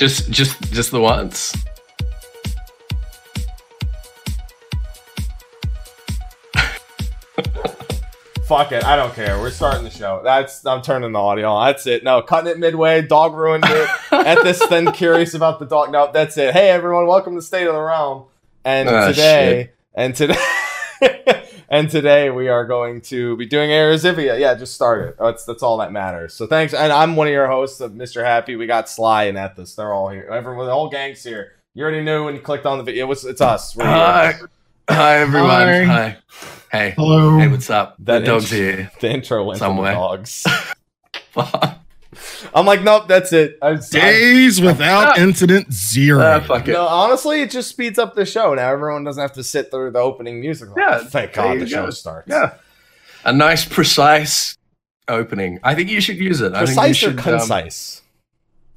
Just, just, just the once. Fuck it, I don't care. We're starting the show. That's I'm turning the audio on. That's it. No, cutting it midway. Dog ruined it. At this, then curious about the dog. No, that's it. Hey everyone, welcome to State of the Realm. And Ah, today, and today, and today we are going to be doing Eorzivia. Yeah, just start it. That's that's all that matters. So thanks. And I'm one of your hosts uh, of Mr. Happy. We got Sly and Ethos. They're all here. Everyone, the whole gang's here. You already knew when you clicked on the video. It was, it's us. We're here. Hi, hi everyone. Hi. Hi. Hey. Hello. Hey, what's up? That the dog's intro- here. The intro went Somewhere. from dogs. Fuck. I'm like, nope, that's it. I, I, Days without incident zero. Ah, fuck it. no, honestly, it just speeds up the show. Now everyone doesn't have to sit through the opening music. Yeah, thank God you the show go. starts. Yeah. A nice, precise opening. I think you should use it. I think you precise or should, um, concise.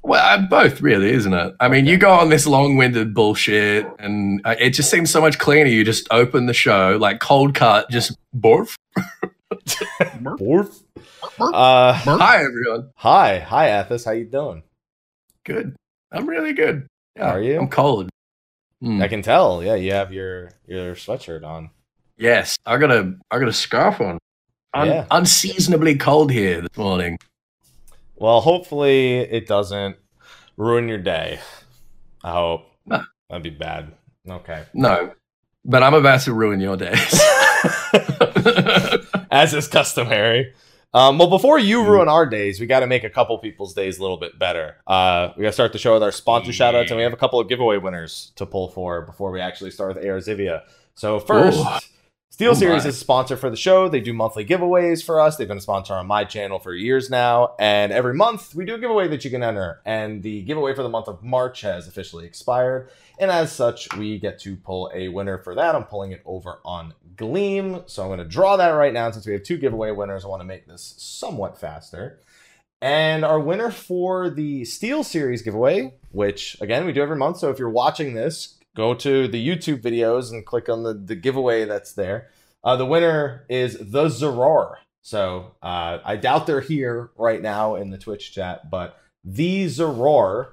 well, uh, both, really, isn't it? I mean, you go on this long-winded bullshit, and uh, it just seems so much cleaner. You just open the show like cold cut, just borf. Borf. Uh, Hi, everyone. hi, hi, Athos. How you doing? Good. I'm really good. Yeah, Are you? I'm cold. Mm. I can tell. Yeah, you have your your sweatshirt on. Yes, I got a I got a scarf on. Un- Yeah. Unseasonably cold here this morning. Well, hopefully it doesn't ruin your day. I hope. No. That'd be bad. Okay. No, but I'm about to ruin your days. as is customary. Um, well, before you ruin our days, we got to make a couple people's days a little bit better. Uh, we got to start the show with our sponsor shout outs, and we have a couple of giveaway winners to pull for before we actually start with Eorzivia. So, first, Ooh. Steel Oh Series is a sponsor for the show. They do monthly giveaways for us. They've been a sponsor on my channel for years now. And every month, we do a giveaway that you can enter. And the giveaway for the month of March has officially expired. And as such, we get to pull a winner for that. I'm pulling it over on Gleam. So I'm going to draw that right now. Since we have two giveaway winners, I want to make this somewhat faster. And our winner for the SteelSeries giveaway, which again we do every month. So if you're watching this, go to the YouTube videos and click on the, the giveaway that's there. Uh, the winner is the Zeror. So uh, I doubt they're here right now in the Twitch chat, but the Zeror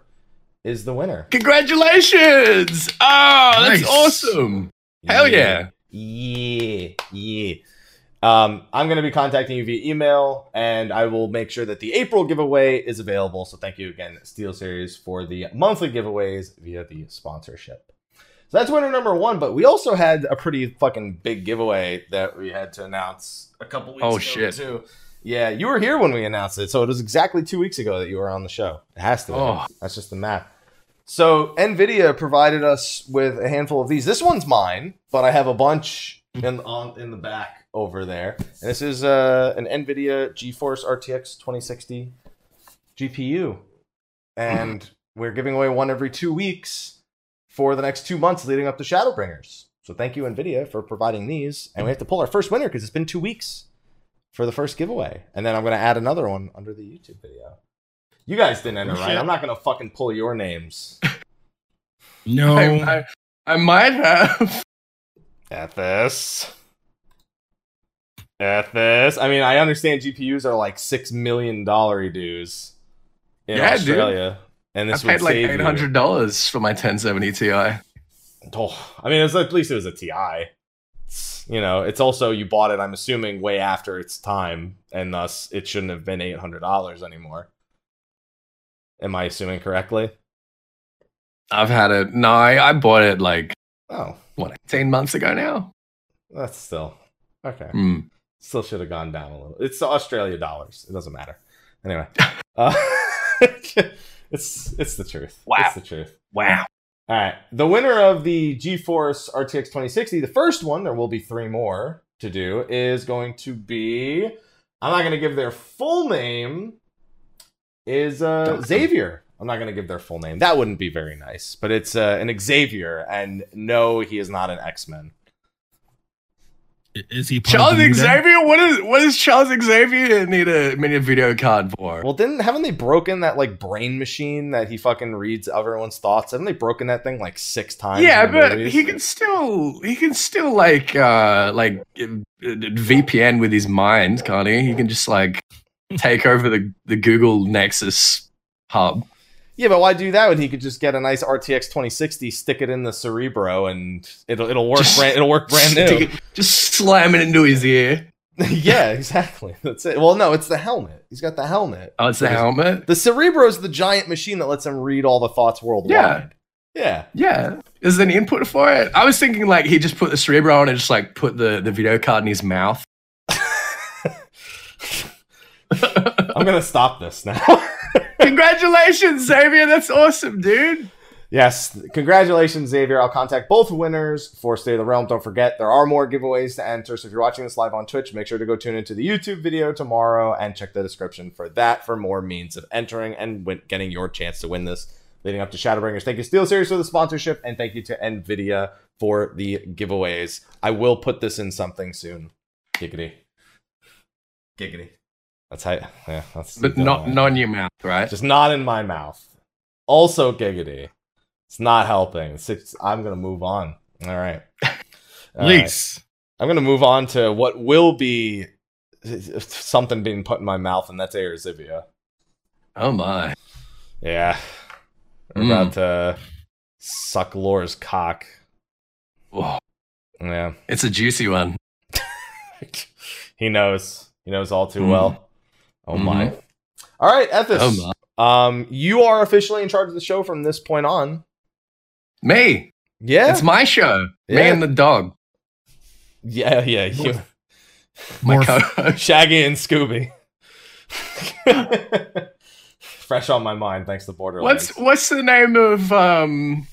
is the winner. Congratulations! Oh, that's Nice. awesome! Hell yeah! Yeah, yeah. Um, I'm going to be contacting you via email, and I will make sure that the April giveaway is available. So thank you again, SteelSeries, for the monthly giveaways via the sponsorship. So that's winner number one. But we also had a pretty fucking big giveaway that we had to announce a couple weeks Oh, ago shit. too. Yeah, you were here when we announced it, so it was exactly two weeks ago that you were on the show. It has to. Be. Oh. That's just the math. So Nvidia provided us with a handful of these. This one's mine, but I have a bunch in on in the back over there. And this is uh, an Nvidia GeForce RTX 2060 GPU, and we're giving away one every two weeks for the next two months leading up to Shadowbringers. So thank you Nvidia for providing these, and we have to pull our first winner because it's been two weeks for the first giveaway, and then I'm going to add another one under the YouTube video. You guys didn't enter, Oh, right? I'm not going to fucking pull your names. No. I, I, I might have. Ethos. Ethos. I mean, I understand GPUs are like six million dollar dues in Yeah, dude. Australia, and I this paid would like eight hundred dollars for my 1070 Ti. Oh, I mean, it was, at least it was a Ti. It's, you know, it's also you bought it. I'm assuming way after its time, and thus it shouldn't have been eight hundred dollars anymore. Am I assuming correctly? I've had it. No, I, I bought it like Oh, what, 18 months ago now. that's still okay. Hmm. Still should have gone down a little. It's Australia dollars. It doesn't matter. Anyway, uh, it's it's the truth. Wow. It's the truth. Wow. All right. The winner of the GeForce RTX 2060, the first one, there will be three more to do, is going to be. I'm not going to give their full name. Is uh, Xavier? I'm not going to give their full name. That wouldn't be very nice. But it's uh, an Xavier, and no, he is not an X Men. Is he Charles of the New Day? Xavier? What is what is Charles Xavier need a mini video card for? Well, didn't haven't they broken that like brain machine that he fucking reads everyone's thoughts? Haven't they broken that thing like six times? yeah, but movies? he can still he can still like uh like uh, VPN with his mind, can't he? He can just like take over the the Google Nexus hub. Yeah, but why do that when he could just get a nice RTX 2060, stick it in the Cerebro, and it'll it'll work Just- brand it'll work brand new. it- Just slam it into his ear. yeah, exactly. That's it. Well, no, it's the helmet. He's got the helmet. Oh, it's the helmet. The Cerebro is the giant machine that lets him read all the thoughts worldwide. Yeah. Yeah. Is there an input for it? I was thinking like he just put the cerebro on and just like put the, the video card in his mouth. I'm gonna stop this now. Congratulations, Xavier. That's awesome, dude. yes, congratulations, Xavier. I'll contact both winners for State of the Realm. Don't forget there are more giveaways to enter. So if you're watching this live on Twitch, make sure to go tune into the YouTube video tomorrow and check the description for that for more means of entering and win- getting your chance to win this. Leading up to Shadowbringers, thank you SteelSeries for the sponsorship and thank you to Nvidia for the giveaways. I will put this in something soon. Giggity. Giggity. That's how. Yeah, that's. But not not in your mouth, right? Just not in my mouth. Also giggity. It's not helping. I'm gonna move on. All right. All right. Please. I'm gonna move on to what will be something being put in my mouth, and that's Eorzivia. Oh my. Yeah. We're Mm. about to suck Lore's cock. Whoa. Yeah. It's a juicy one. he knows. He knows all too Mhm. well. Oh my. All right, Ethis. Oh my. Um, you are officially in charge of the show from this point on. Me. Yeah. It's my show. Me and the dog. yeah, yeah. You, My co-host. Shaggy and Scooby. Fresh on my mind, thanks to Borderlands. What's what's the name of um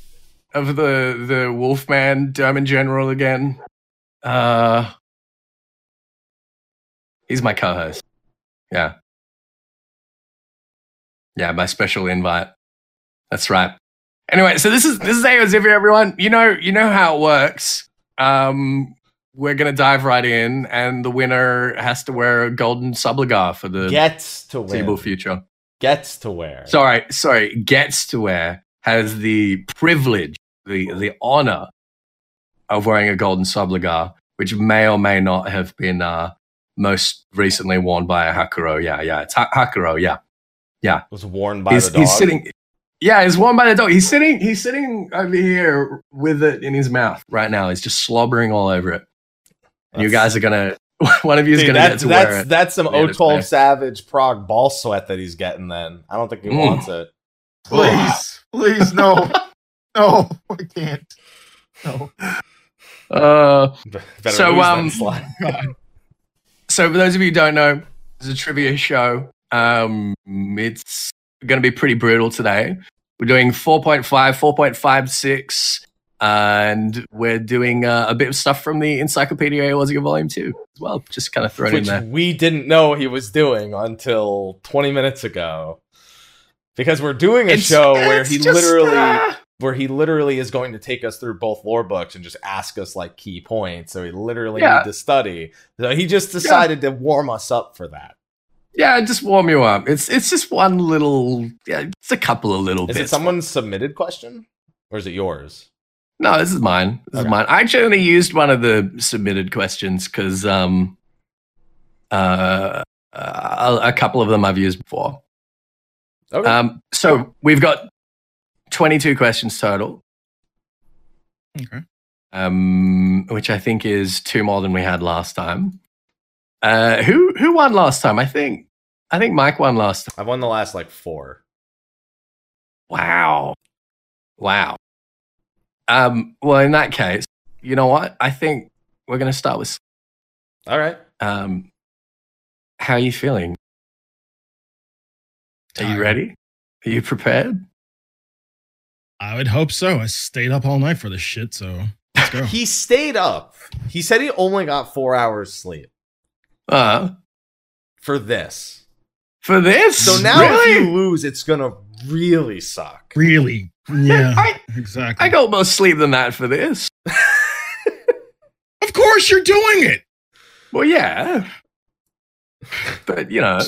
of the the Wolfman German general again? Uh He's my co-host. Yeah. Yeah, by special invite. That's right. Anyway, so this is this is Eorzivia, everyone. You know you know how it works. Um we're gonna dive right in, and the winner has to wear a golden subligar for the gets to wear future. Gets to wear. Sorry, sorry, gets to wear has the privilege, the the honor of wearing a golden subligar, which may or may not have been uh, most recently worn by a Hakuro. Yeah, yeah, it's ha- Hakuro. Yeah, was worn by he's, the dog. he's sitting. Yeah, he's worn by the dog. He's sitting. He's sitting over here with it in his mouth right now. He's just slobbering all over it. And you guys are gonna. One of you is gonna that's, get to that's, wear it. that's some Yeah, O12. Savage Prague ball sweat that he's getting then. I don't think he Mm. wants it. Please. Please, no. No, I can't. No. Uh, So, um, so for those of you who don't know, it's a trivia show. Um, it's going to be pretty brutal today. We're doing 4.5, 4.56, and we're doing uh, a bit of stuff from the Encyclopedia Eorzea Volume 2 as well. Just kind of thrown in Which there. we didn't know he was doing until 20 minutes ago. Because we're doing a It's- show where he just, literally uh, where he literally is going to take us through both lore books and just ask us like key points. So we literally Yeah. need to study. So he just decided to warm us up for that. Yeah, just warm you up. It's it's just one little, yeah, it's a couple of little bits. Is bits. it someone's submitted question? Or is it yours? No, this is mine. This Okay. is mine. I actually only used one of the submitted questions because um, uh, a, a couple of them I've used before. Okay. Um, so we've got 22 questions total, Okay. um, which I think is two more than we had last time. Uh, who who won last time? I think I think Mike won last time. I've won the last like four. Wow, wow. Um, well, in that case, you know what? I think we're going to start with All right. Um, how are you feeling? Are you ready? Are you prepared? I would hope so. I stayed up all night for this shit, so let's go. He stayed up. He said he only got four hours sleep Uh, for this. for this? So now really? if you lose, it's gonna really suck. really? Yeah, I, exactly. I got more sleep than that for this. of course, you're doing it. Well, yeah, but you know,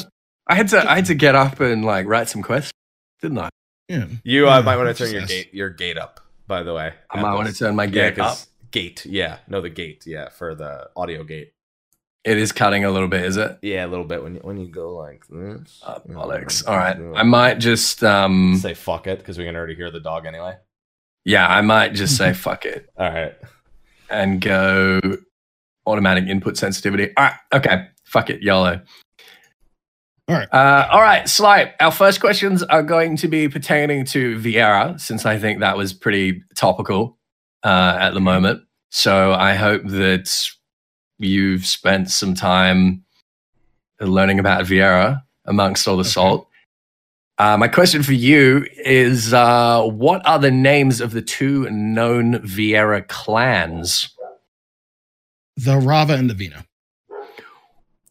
I had to I had to get up and like write some questions, didn't I? Yeah. You uh, Yeah, might want to turn your gate your gate up. By the way, I might want to turn my yeah, gate up. 'cause gate. Yeah, no, the gate. Yeah, for the audio gate. It is cutting a little bit, is it? Yeah, a little bit when you when you go like this. Uh, bollocks. All right. I might just um say fuck it because we can already hear the dog anyway. yeah, I might just say fuck it All right. and go automatic input sensitivity. All right. Okay. Fuck it. YOLO. All right. Uh, all right, Sly. Our first questions are going to be pertaining to Viera, since I think that was pretty topical uh, at the moment. So I hope that you've spent some time learning about Viera amongst all the Okay. salt. Uh, my question for you is uh, what are the names of the two known Viera clans? The Rava and the Veena.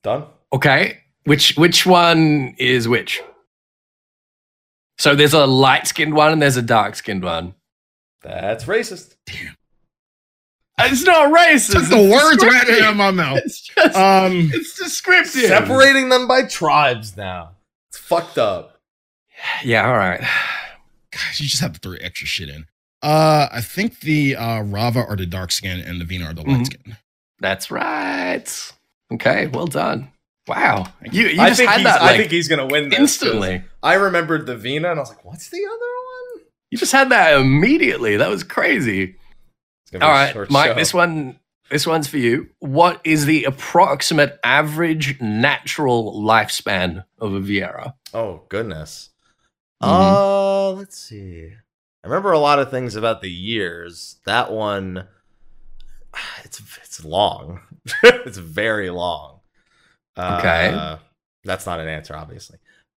Done. Okay. Which which one is which? So there's a light skinned one and there's a dark skinned one. That's racist. It's not racist. Took it's the words right descriptive. out of my mouth. It's just Um, it's descriptive. Separating them by tribes now. It's fucked up. Yeah, all right. gosh, you just have to throw extra shit in. Uh, I think the uh, Rava are the dark skin and the Veena are the light Mhm. skin. That's right. Okay, well done. Wow. You you I just think had he's, that I think he's gonna win this 'cause instantly. I remembered the Veena and I was like, what's the other one? You just had that immediately. That was crazy. All right, Mike, show. this one this one's for you. What is the approximate average natural lifespan of a Viera? Oh goodness. Mhm. Uh let's see. I remember a lot of things about the years. That one it's it's long. it's very long. Okay. Uh, that's not an answer, obviously.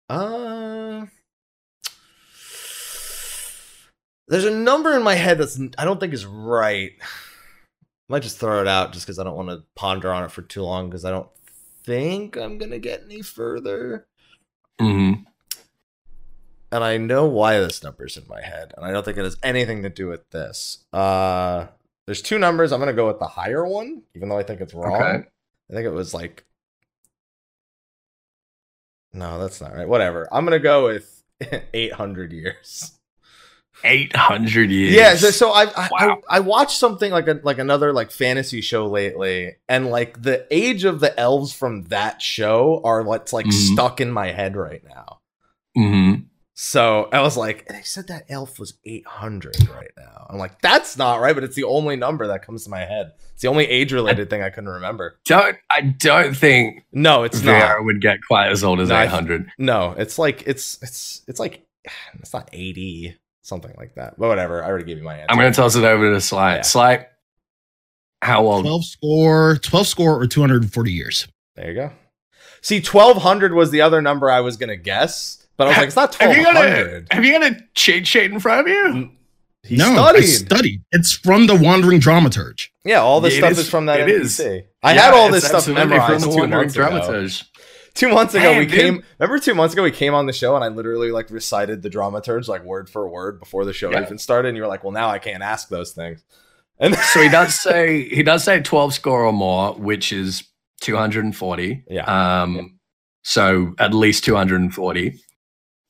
Uh There's a number in my head that's I don't think is right. I might just throw it out just because I don't want to ponder on it for too long because I don't think I'm gonna get any further Mm-hmm. and I know why this number's in my head, and I don't think it has anything to do with this. Uh, there's two numbers. I'm gonna go with the higher one, even though I think it's wrong. Okay. I think it was like, no, that's not right. Whatever. I'm gonna go with 800 years. 800 years. Yeah. So, so I, I, Wow. I I watched something like a like another like fantasy show lately, and like the age of the elves from that show are what's like Mhm. stuck in my head right now. Mhm. So I was like, they said that elf was 800 right now. I'm like, that's not right, but it's the only number that comes to my head. It's the only age related thing I couldn't remember. Don't I don't think No, it's Viera not. would get quite as old as No, I- 800. No, it's like it's it's it's like it's not 80, something like that. But whatever. I already gave you my answer. I'm going to toss it over to Sly. Yeah. Sly, how old? 12 score, 12 score or 240 years. there you go. See, 1200 was the other number I was gonna guess, but I was like, it's not Have you got a 1200. Have you got a cheat sheet in front of you? He no, studied. I studied. It's from the Wandering Dramaturge. yeah, all this It stuff is- is, from that it is. NPC. I Yeah, had all this stuff absolutely memorized from the Wandering months ago. Two months ago, Man, we dude. came. Remember, two months ago we came on the show, and I literally like recited the dramaturge like word for word before the show Yeah. even started. And you were like, "Well, now I can't ask those things." And So he does say he does say 12 score or more, which is 240. Yeah. Um, so at least 240.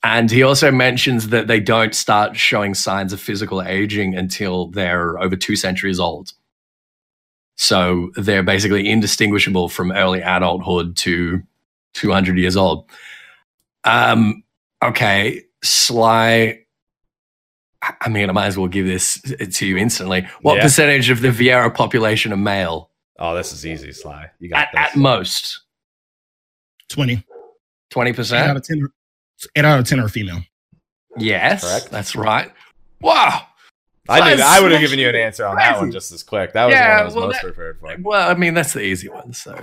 And he also mentions that they don't start showing signs of physical aging until they're over two centuries old. So they're basically indistinguishable from early adulthood to 200 years old. Um, okay, Sly. I- I mean, I might as well give this to you instantly. What Yeah. percentage of the Viera population are male? oh, this is easy, Sly. You got At, this. at most, 20. 20%? 8 out of 10. 8 out of 10 are female. Yes, Correct. that's right. Wow. I knew I would have given you an answer on that one just as quick. That was Yeah, the one I was well, most that- prepared for. Well, I mean, that's the easy one. So.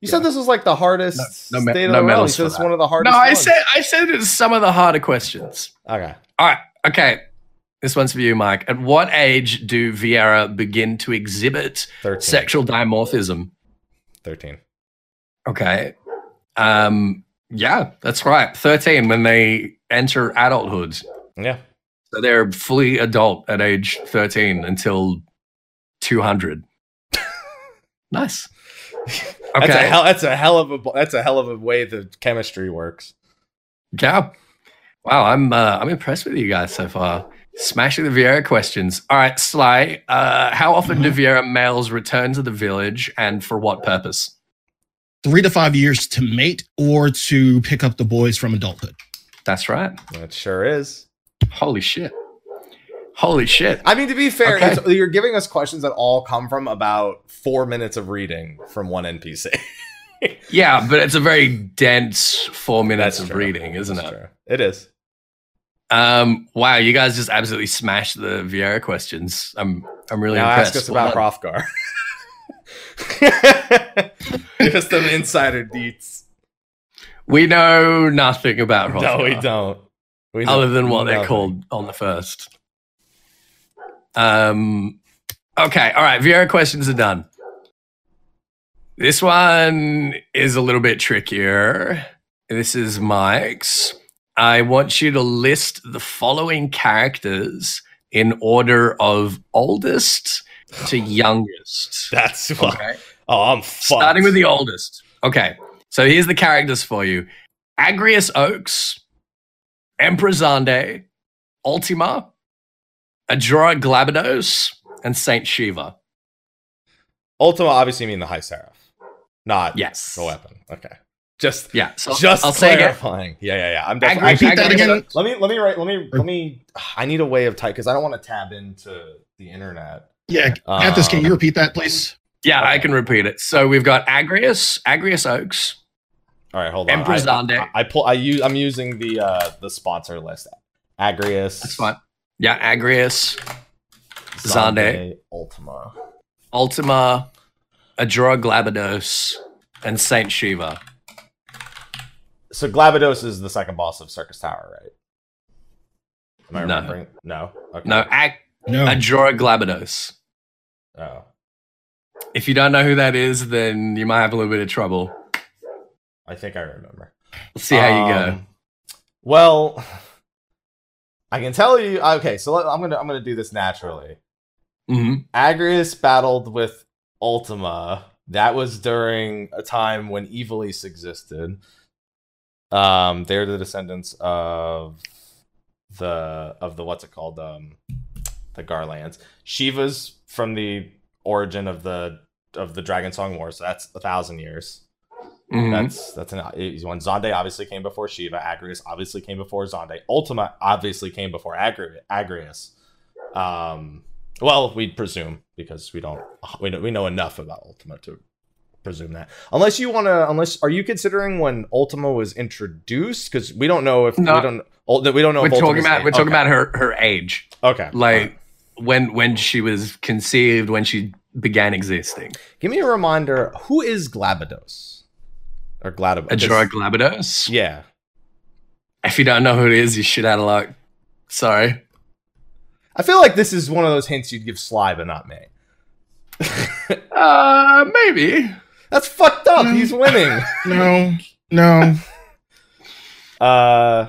You Yeah. said this was like the hardest No- no me- state of the world. You medals said it's one of the hardest. No, I ones. said I said it's some of the harder questions. okay. All right. Okay. This one's for you, Mike. At what age do Viera begin to exhibit 13. sexual dimorphism? 13. Okay. Um, yeah, that's right. 13 when they enter adulthood. Yeah. So they're fully adult at age 13 until 200. nice. That's a hell. That's a hell of a. That's a hell of a way the chemistry works. Yeah. Wow, I'm uh, I'm impressed with you guys so far. Smashing the Viera questions. All right, Sly. Uh, how often do Viera males return to the village, and for what purpose? three to five years to mate or to pick up the boys from adulthood. That's right. That sure is. Holy shit. Holy shit. I mean, to be fair, Okay. you're giving us questions that all come from about four minutes of reading from one NPC. Yeah, but it's a very dense four minutes That's of true. reading, isn't That's it? true. It is. Um, wow, you guys just absolutely smashed the Viera questions. I'm I'm really now impressed. ask us about done. Hrothgar. Give us them insider deets. We know nothing about Hrothgar. No, we don't. We other than what they're called on the first. Um. Okay. All right. Viera questions are done. This one is a little bit trickier. This is Mike's. I want you to list the following characters in order of oldest to youngest. That's what. Okay. Oh, I'm fucked. Starting with the oldest. Okay. So here's the characters for you Agrias Oaks, Emperor Xande, Ultima, Ajora Glabados, and Saint Shiva. Ultima obviously mean the High Seraph, not Yes. the weapon. Okay, just Yeah. So just I'll say it. clarifying. Yeah, yeah, yeah. I'm Agri- definitely. Repeat that again. Let me let me write. Let me let me. I need a way of type because I don't want to tab into the internet. Yeah, Mathis, can you Um, repeat that, please? Yeah, I can repeat it. So we've got Agrias, Agrias Oaks, All right, hold on. Emperor I, Xande. I, I pull. I use. I'm using the uh the sponsor list. Agrias. That's fine. Yeah, Agrias, Xande. Ultima. Ultima, Ajora Glabados, and Saint Shiva. So Glabados is the second boss of Circus Tower, right? Am I No. remembering? No. Okay. No, Ag- No. Ajora Glabados. Oh. If you don't know who that is, then you might have a little bit of trouble. I think I remember. Let's see how you go. Um, Well, I can tell you. Okay, so let, I'm gonna I'm gonna do this naturally. hmm Agrias battled with Ultima. That was during a time when Ivalice existed. Um, they're the descendants of the of the what's it called um the Garleans. Shiva's from the origin of the of the Dragon Song War, so that's a thousand years. Hmm That's that's an easy one. Zonde obviously came before Shiva. Agrias obviously came before Zonde. Ultima obviously came before Agri- Agrias. Um, well, we presume because we don't we know, we know enough about Ultima to presume that. Unless you want to, unless are you considering when Ultima was introduced? Because we don't know if No. we don't ul- we don't know. we're if talking Ultima's about name- we're talking okay. about her her age, okay. like when when she was conceived, when she began existing. Give me a reminder. Who is Glabados or Gladados? Ajora Glabados. Yeah. If you don't know who it is, you shit out of luck. Sorry. I feel like this is one of those hints you'd give Sly, but not me. Uh, maybe. That's fucked up. He's winning. No. No. Uh,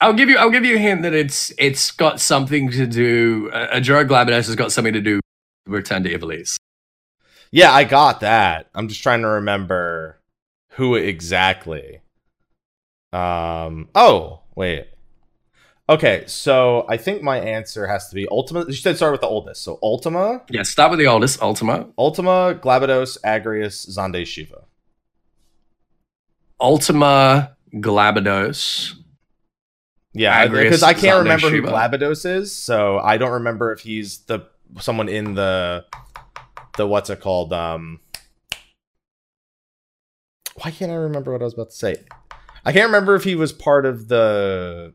I'll give you. I'll give you a hint that it's it's got something to do. Uh, Ajora Glabados has got something to do with Return to Ivalice. yeah, I got that. I'm just trying to remember who exactly. Um. Oh, wait. Okay, so I think my answer has to be Ultima. You said start with the oldest. So Ultima, Yeah, start with the oldest, Ultima. Ultima, Glabados, Agrias, Xande, Shiva. Ultima Glabados. Yeah, Agrias, because I can't Xande, remember who Glabados is, so I don't remember if he's the someone in the the what's it called? Um, why can't I remember what I was about to say? I can't remember if he was part of the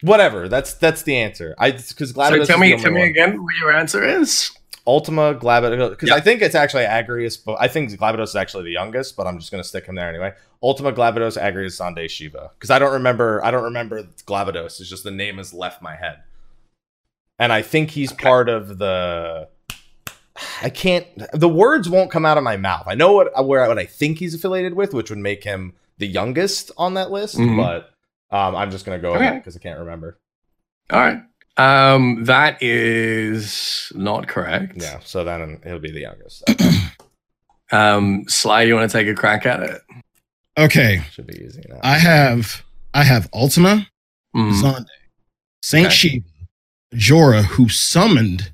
whatever. That's that's the answer. I because Glabados. So tell me, tell me one. again what your answer is. Ultima Glabados because uh, Yeah. I think it's actually Agrias, but I think Glabados is actually the youngest. But I'm just gonna stick him there anyway. Ultima Glabados, Agrias, Xande, Shiva. Because I don't remember. I don't remember Glabados. It's just the name has left my head, and I think he's Okay. part of the. I can't. The words won't come out of my mouth. I know what where what I think he's affiliated with, which would make him the youngest on that list. Mhm. But um, I'm just gonna go Okay. because I can't remember. All right. Um, that is not correct. Yeah, so then he'll be the youngest. Um, Sly, you want to take a crack at it? Okay. Should be easy now. I have I have Ultima, Mm. Zonde, Saint Okay. Shiva, Jorah, who summoned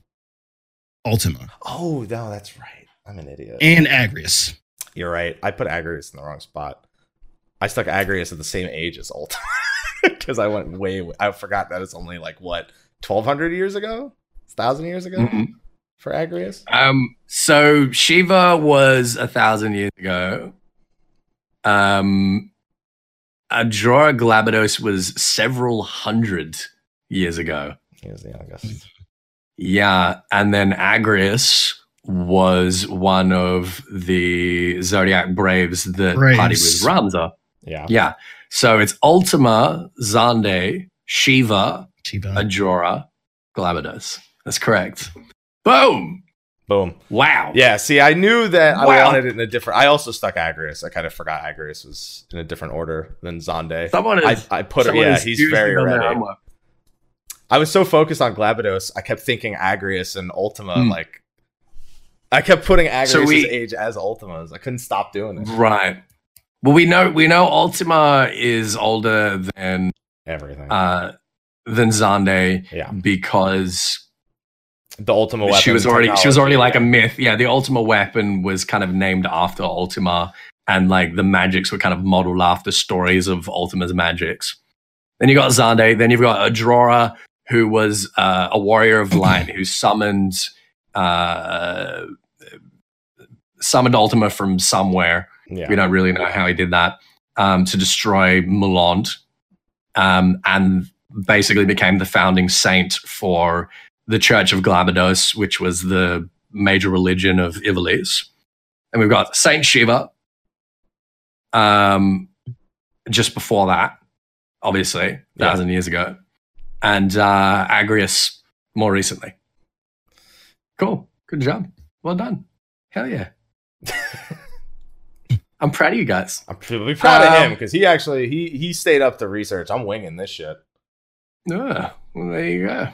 Ultima, Oh no, that's right. I'm an idiot. and Agrias. You're right. I put Agrias in the wrong spot. I stuck Agrias at the same age as Ultima because I went way. I forgot that it's only like what twelve hundred years ago, thousand years ago Mhm. for Agrias. Um, so Shiva was a thousand years ago. Um, Ajora Glabados was several hundred years ago. He was the youngest. Yeah, and then Agrias was one of the Zodiac Braves that Braves. party with Ramza. Yeah. Yeah, so it's Ultima, Xande, Shiva, Chiba. Ajora, Glabados. That's correct. Boom! Boom. Wow. Yeah. See, I knew that I wanted it in a different. I also stuck Agrias. I kind of forgot Agrias was in a different order than Zonde. Someone I, is. I put it. Yeah, he's usually very done their ready. I was so focused on Glabados, I kept thinking Agrias and Ultima. Hmm. Like, I kept putting Agrias' So we- age as Ultima's. I couldn't stop doing it. Right. Well, we know we know Ultima is older than Everything. uh than Xande yeah. because The Ultima weapon. she was already she was already like a myth. Yeah, the Ultima weapon was kind of named after Ultima, and like the magics were kind of modeled after stories of Ultima's magics. Then you got Xande. Then you've got Ajora, who was uh, a warrior of light who summoned uh, summoned Ultima from somewhere. Yeah. We don't really know how he did that um, to destroy Mullonde, um, and basically became the founding saint for the Church of Glabados, which was the major religion of Ivalice. And we've got Saint Shiva. Um, just before that, obviously, Yeah. thousand years ago, and uh, Agrias more recently. Cool, good job, well done, hell yeah. I'm proud of you guys. I'm pretty proud of him Um, because he actually he he stayed up to research. I'm winging this shit. Yeah, well, there you go.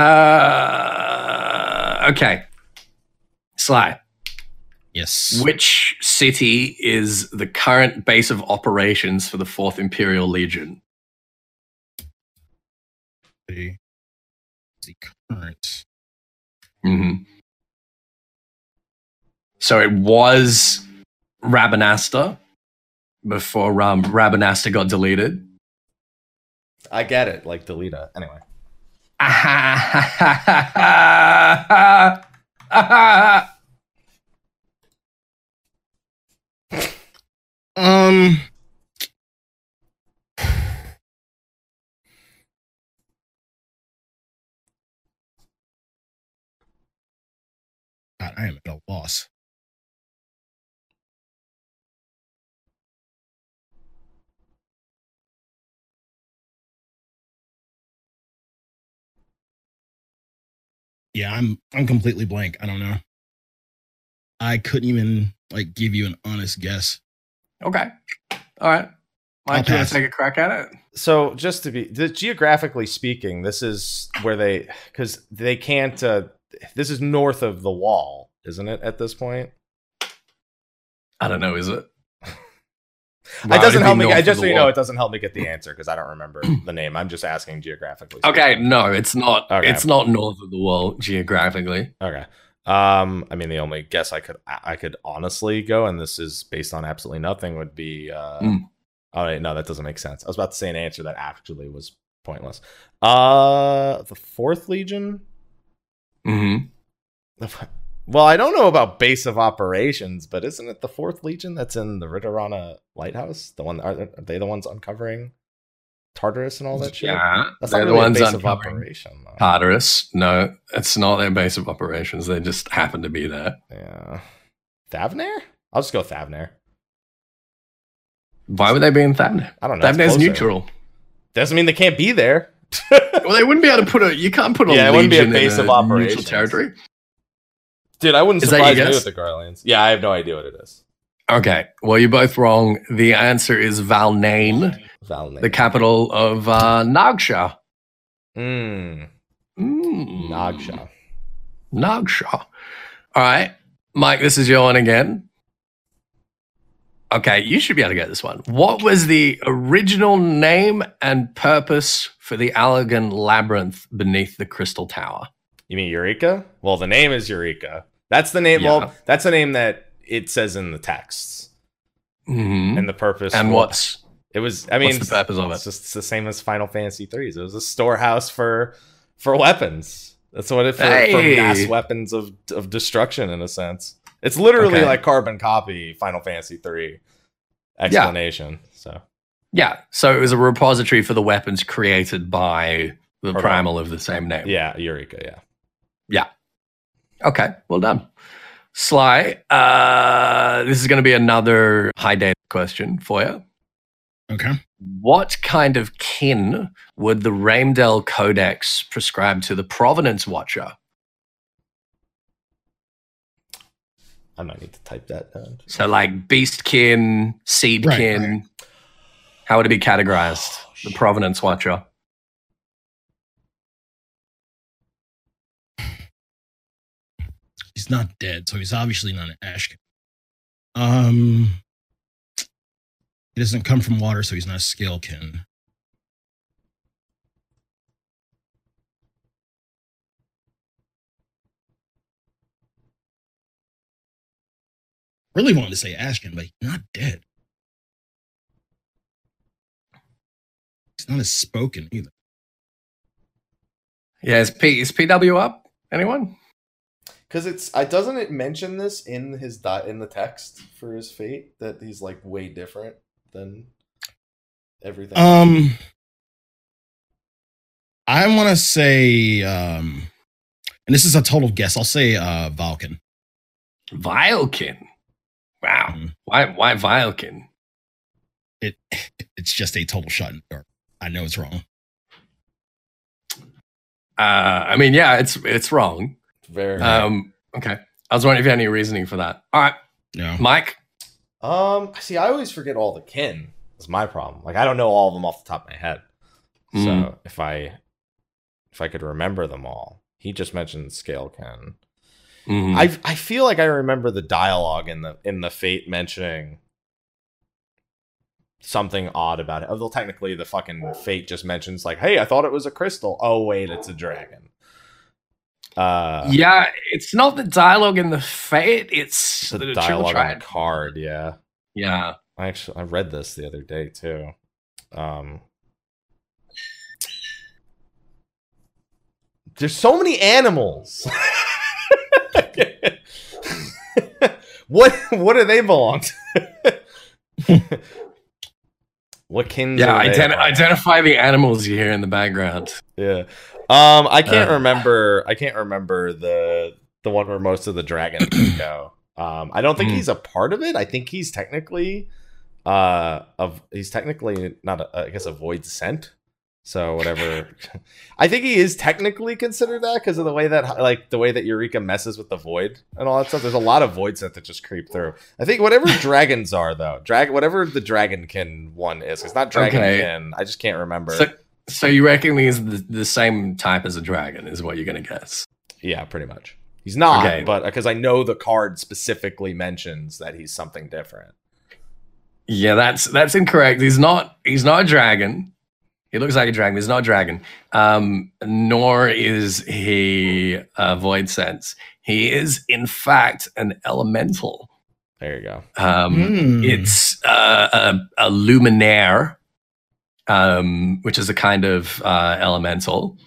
Uh, okay. Sly, yes. which city is the current base of operations for the Fourth Imperial Legion? The, the current. hmm So it was Rabanastre before um, Rabanastre got deleted. I get it. Like Delita. Anyway. Um. I am at a loss. Yeah, I'm I'm completely blank. I don't know. I couldn't even like give you an honest guess. okay. All right. I'll Mike, you want to take a crack at it? So just to be the, geographically speaking, this is where they because they can't. Uh, this is north of the wall, isn't it? At this point, I don't know, is it? it doesn't help me. I just so you know, it doesn't help me get the answer because I don't remember the name. I'm just asking geographically. Okay, no, it's not. Okay. It's not north of the wall geographically. Okay. Um, I mean, the only guess I could I could honestly go, and this is based on absolutely nothing, would be. Uh, Mm. Oh wait, no, that doesn't make sense. I was about to say an answer that actually was pointless. Uh, the Fourth Legion. Hmm Well, I don't know about base of operations, but isn't it the Fourth Legion that's in the Ritorana Lighthouse? The one are, are they the ones uncovering Tartarus and all that shit? Yeah, that's they're not the ones a base of uncovering operation. Though. Tartarus. No, it's not their base of operations. They just happen to be there. Yeah, Thavnair. I'll just go Thavnair. Why would they be in Thavnair? I don't know. it's Thavnair's neutral. Doesn't mean they can't be there. Well, they wouldn't be able to put a. You can't put a Yeah, it wouldn't be a base of a operations. territory. Dude, I wouldn't Is surprise me with the Garleans. Yeah, I have no idea what it is. Okay, well, you're both wrong. The answer is Valnain, Valnair. the capital of uh, Nagxia. Mm, Mm. Nagxia. Nagxia. All right, Mike, this is your one again. Okay, you should be able to get this one. What was the original name and purpose for the Allagan Labyrinth beneath the Crystal Tower? You mean Eureka? Well, the name is Eureka. That's the name. Yeah. Well, that's the name that it says in the texts Mhm. and the purpose. And what's it was? I mean, the purpose of it's it? just the same as Final Fantasy threes. It was a storehouse for for weapons. That's what it for, for mass weapons of of destruction in a sense. It's literally Okay. like carbon copy Final Fantasy three explanation. So Yeah. So it was a repository for the weapons created by the Pardon? primal of the same name. yeah, Eureka. Yeah. Yeah. Okay. Well done. Sly, uh, this is going to be another high data question for you. Okay. What kind of kin would the Raimdell Codex prescribe to the Provenance Watcher? I might need to type that down. So, like beastkin, seedkin. Right, right. How would it be categorized? Oh, the shit. Provenance Watcher. He's not dead, so he's obviously not an Ashkin. Um, he doesn't come from water, so he's not a Scalekin. Really wanted to say Ashkin, but he's not dead. He's not as spoken either. Yeah, is, P, is PW up? Anyone? Because it's I doesn't it mention this in his di- in the text for his fate that he's like way different than everything. Um, I want to say, um, and this is a total guess. I'll say uh, Vulcan. Vilekin. Wow. Mhm. Why, why Vilekin? It it's just a total shot in the dark. I know it's wrong. Uh, I mean, yeah, it's it's wrong. Very. Um, okay. I was wondering if you had any reasoning for that. All right, No. Mike. Um, see, I always forget all the kin. Is my problem. Like I don't know all of them off the top of my head. Mm. So if I if I could remember them all, he just mentioned scale Mhm. I I feel like I remember the dialogue in the in the fate mentioning something odd about it. Although technically the fucking fate just mentions like, "Hey, I thought it was a crystal. Oh wait, it's a dragon." Uh, yeah, it's not the dialogue in the fate. It's the, the, dialogue on the card. Yeah, Yeah. I actually I read this the other day too. Um, there's so many animals. what what do they belong to? what kin? Yeah, identi- identify the animals you hear in the background. Yeah. Um, I can't Uh. remember. I can't remember the the one where most of the dragons go. Um, I don't think Hmm. he's a part of it. I think he's technically, uh, of he's technically not. A, I guess a voidsent. So whatever. I think he is technically considered that because of the way that like the way that Eureka messes with the void and all that stuff. There's a lot of voidsent that just creep through. I think whatever dragons are though, drag whatever the dragonkin one is. It's not dragonkin. Okay. I just can't remember. So, so you reckon he's the, the same type as a dragon? Is what you're gonna guess? Yeah, pretty much. He's not, Okay. but because I know the card specifically mentions that he's something different. Yeah, that's that's incorrect. He's not. He's not a dragon. He looks like a dragon. He's not a dragon. Um, nor is he a void sense. He is, in fact, an elemental. There you go. Um, Hmm. It's uh, a, a luminaire, um, which is a kind of uh, elemental.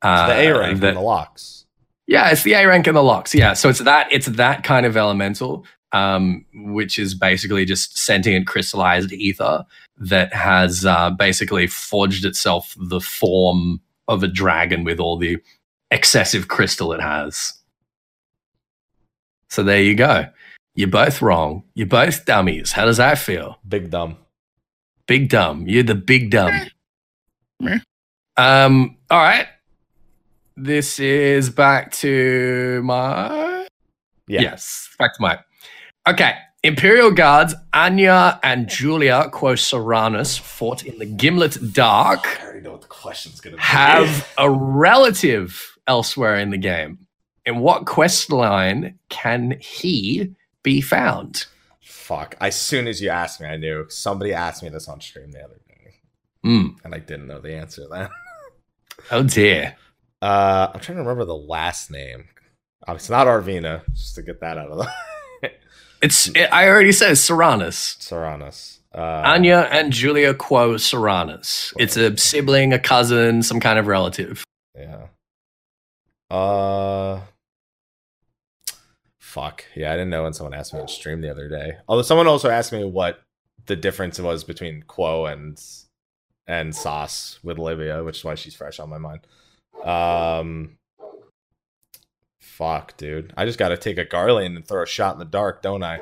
Uh, the A rank that- and the locks. yeah, it's the A rank and the locks. Yeah, so it's that it's that kind of elemental, um, which is basically just sentient crystallized ether that has uh, basically forged itself the form of a dragon with all the excessive crystal it has. So there you go. You're both wrong. You're both dummies. How does that feel? Big dumb. Big dumb. You're the big dumb. Um. All right. This is back to my. Yeah. Yes, back to my. Okay. Imperial guards Anya and Julia Quo Serranus fought in the Gimlet Dark. I already know what the question's gonna be. Have a relative elsewhere in the game. In what quest line can he be found? Fuck. As soon as you asked me, I knew. Somebody asked me this on stream the other day, Hmm. and I didn't know the answer to that. Oh dear. Uh, I'm trying to remember the last name. It's not Arvina, just to get that out of the It's. It, I already said Serranus. Serranus. Uh, Anya and Julia Quo Serranus. It's a sibling, a cousin, some kind of relative. Yeah. Uh. Fuck. Yeah, I didn't know when someone asked me on stream the other day. Although someone also asked me what the difference was between Quo and and Sauce with Olivia, which is why she's fresh on my mind. Um. Fuck, dude. I just got to take a Garland and throw a shot in the dark, don't I?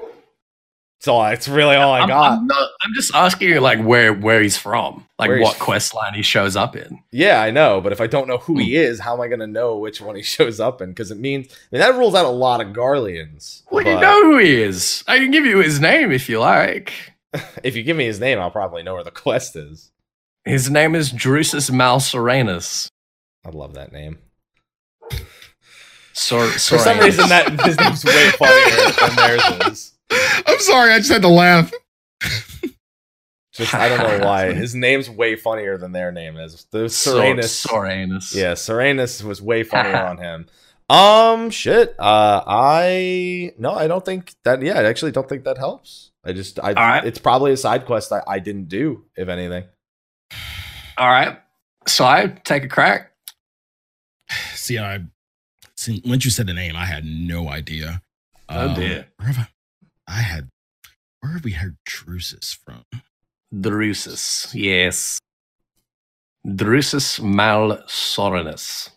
It's all. It's really all I I'm, got. I'm, not, I'm just asking you, like, where where he's from, like, Where what quest line he shows up in. Yeah, I know, but if I don't know who Hmm. he is, how am I going to know which one he shows up in? Because it means I mean, that rules out a lot of Garleans. Well, you know who he is. I can give you his name if you like. if you give me his name, I'll probably know where the quest is. His name is Drusus Malseranus. I love that name. Sor- For some reason, that his name's way funnier than theirs is. I'm sorry, I just had to laugh. Just I don't know why his name's way funnier than their name is. The Serenus, Soranus. yeah, Serenus was way funnier on him. Um, shit. Uh, I no, I don't think that. Yeah, I actually don't think that helps. I just, I, right. it's probably a side quest I, I didn't do, if anything. All right. So I take a crack. See, I since once you said the name, I had no idea. Oh, dear. Um, where have I, I had where have we heard Drusus from? Drusus. Yes. Drusus Malsoranus.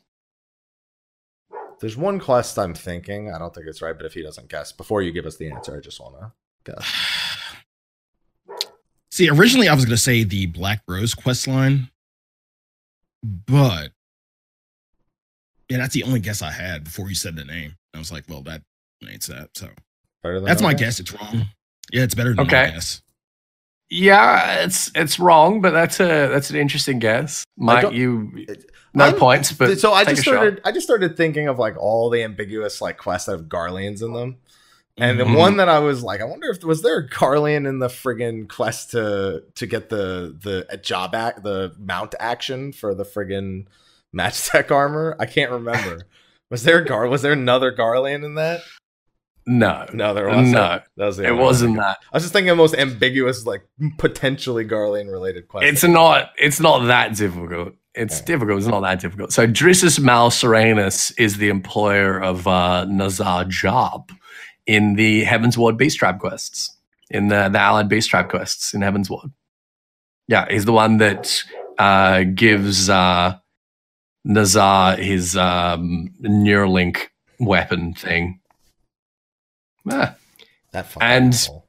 There's one quest I'm thinking. I don't think it's right, but if he doesn't guess before you give us the answer, I just want to guess. See, originally I was gonna say the Black Rose quest line, but yeah, that's the only guess I had before you said the name. I was like, well, that ain't that. So Better than that's my okay. guess. It's wrong. Yeah, it's better than Okay. my guess. Yeah, it's it's wrong, but that's a that's an interesting guess. Might don't- you no I'm- points, but so I just a shot. started. I just started thinking of like all the ambiguous like quests that have Garleans in them, and the Mhm. one that I was like, I wonder if was there a Garlean in the friggin' quest to to get the the job act the mount action for the friggin' match tech armor. I can't remember. was there a Gar? Was there another Garland in that? No, No, there wasn't. no, That was it only one I wasn't that. I was just thinking the most ambiguous, like potentially Garland related question. It's not. It's not that difficult. It's Okay. difficult. It's not that difficult. So Drusus Malseranus is the employer of uh, Nazar Job in the Heavensward Beast Tribe quests, in the, the Allied Beast Tribe quests in Heavensward. Yeah, he's the one that uh, gives uh, Nazar his um, Neuralink weapon thing. Ah, that and- asshole.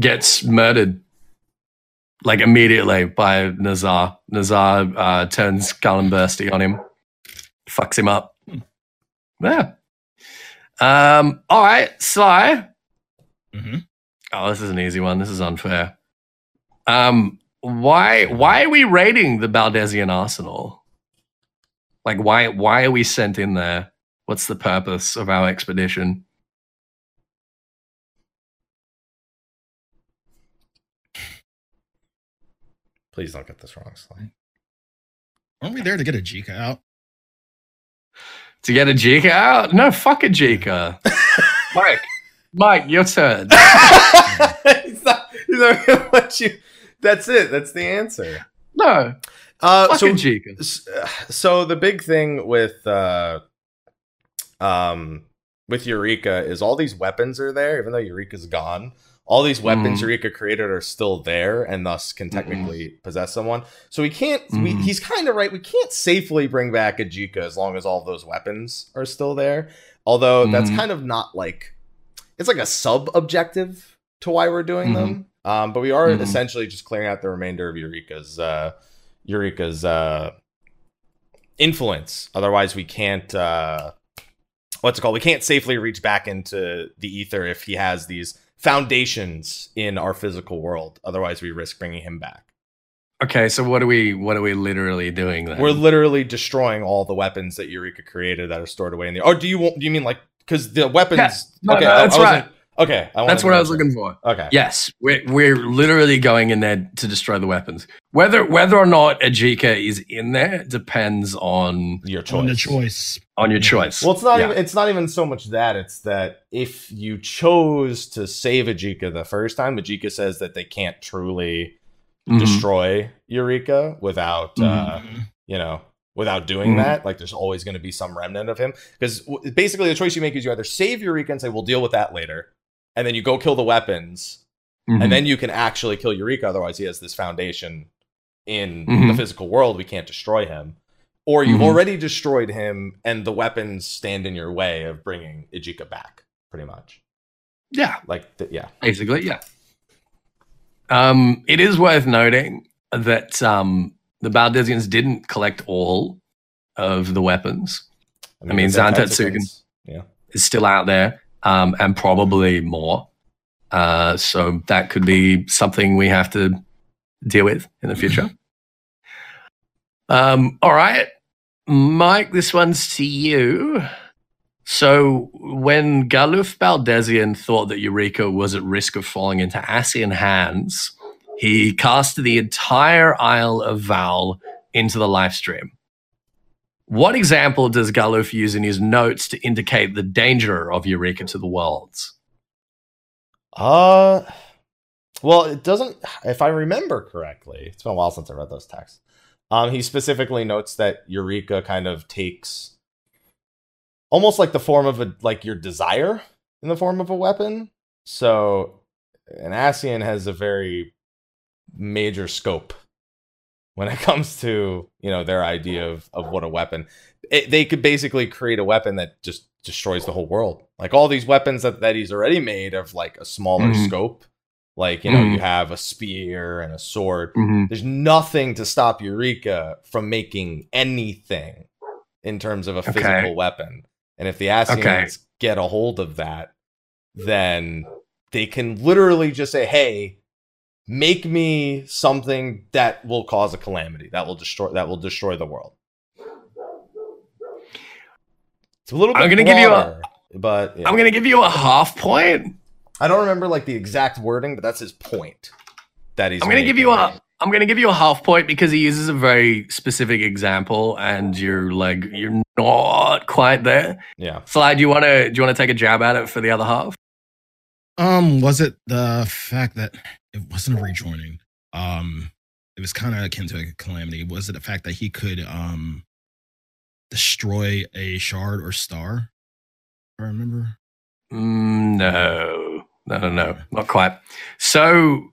gets murdered like immediately by Nazar. Nazar uh, turns Cullen Bursty on him, fucks him up. Yeah. Um. All right, Sly. hmm Oh, this is an easy one. This is unfair. Um. Why? Why are we raiding the Baldesion arsenal? Like, why? Why are we sent in there? What's the purpose of our expedition? Please don't get this wrong, Sly. Aren't we there to get a Jika out? To get Ejika out? No, fuck Ejika. Mike, Mike, your turn. he's not, he's not gonna let you. That's it. That's the answer. No, Uh, so, Ejika. s- uh, so the big thing with uh, um, with Eureka is all these weapons are there, even though Eureka's gone. All these weapons Mhm. Eureka created are still there, and thus can technically possess someone. So we can't. We, Mhm. he's kind of right. We can't safely bring back Ejika as long as all those weapons are still there. Although that's kind of not like it's like a sub objective to why we're doing them. Um, but we are essentially just clearing out the remainder of Eureka's uh, Eureka's uh, influence. Otherwise, we can't. Uh, what's it called? We can't safely reach back into the ether if he has these foundations in our physical world. Otherwise, we risk bringing him back. Okay, so what are we? What are we literally doing then? We're literally destroying all the weapons that Eureka created that are stored away in the. Or do you want? Do you mean like because the weapons? Yeah. No, okay, no, I- that's I wasn't- right. Okay, I That's what I was that. looking for. Okay. Yes, we're we're literally going in there to destroy the weapons. Whether whether or not Ejika is in there depends on Your choice. On the choice. on your choice. Well, it's not Yeah. even it's not even so much that it's that if you chose to save Ejika the first time, Ejika says that they can't truly Mhm. destroy Eureka without uh, Mhm. you know without doing Mhm. that. Like there's always going to be some remnant of him because w- basically the choice you make is you either save Eureka and say we'll deal with that later, and then you go kill the weapons, Mhm. and then you can actually kill Eureka. Otherwise, he has this foundation in the Mhm. physical world. We can't destroy him. Or you've Mhm. already destroyed him, and the weapons stand in your way of bringing Ejika back. Pretty much, yeah, like yeah. basically, yeah. Um, it is worth noting that um, the Baldesions didn't collect all of the weapons. I mean, Zantetsuken. consequence. Yeah. It's still out there, um, and probably more. Uh, so that could be something we have to deal with in the future. um, all right, Mike, this one's to you. So, when Galuf Baldesion thought that Eureka was at risk of falling into Ascian hands, he cast the entire Isle of Val into the Lifestream. What example does Galuf use in his notes to indicate the danger of Eureka to the worlds? Uh, well, it doesn't. If I remember correctly, it's been a while since I read those texts. Um, he specifically notes that Eureka kind of takes almost like the form of a like your desire in the form of a weapon. So, an Ascian has a very major scope when it comes to you know their idea of of what a weapon. It, they could basically create a weapon that just destroys the whole world. Like all these weapons that, that he's already made of like a smaller Mhm. scope. Like, you know, Mhm. you have a spear and a sword. Mm-hmm. There's nothing to stop Eureka from making anything in terms of a Okay. physical weapon. And if the Ascians Okay. get a hold of that, then they can literally just say, hey, make me something that will cause a calamity, that will destroy that will destroy the world. It's a little bit I'm gonna give you a- but yeah. I'm going to give you a half point. I don't remember like the exact wording, but that's his point. That he's I'm going to give you a I'm going to give you a half point because he uses a very specific example and you're like you're not quite there. yeah. Sly, do you want to do you want to take a jab at it for the other half? Um, was it the fact that it wasn't a rejoining? Um, it was kind of akin to a calamity. Was it the fact that he could um destroy a shard or star? I remember. Mm, no, no, no, no, not quite. So,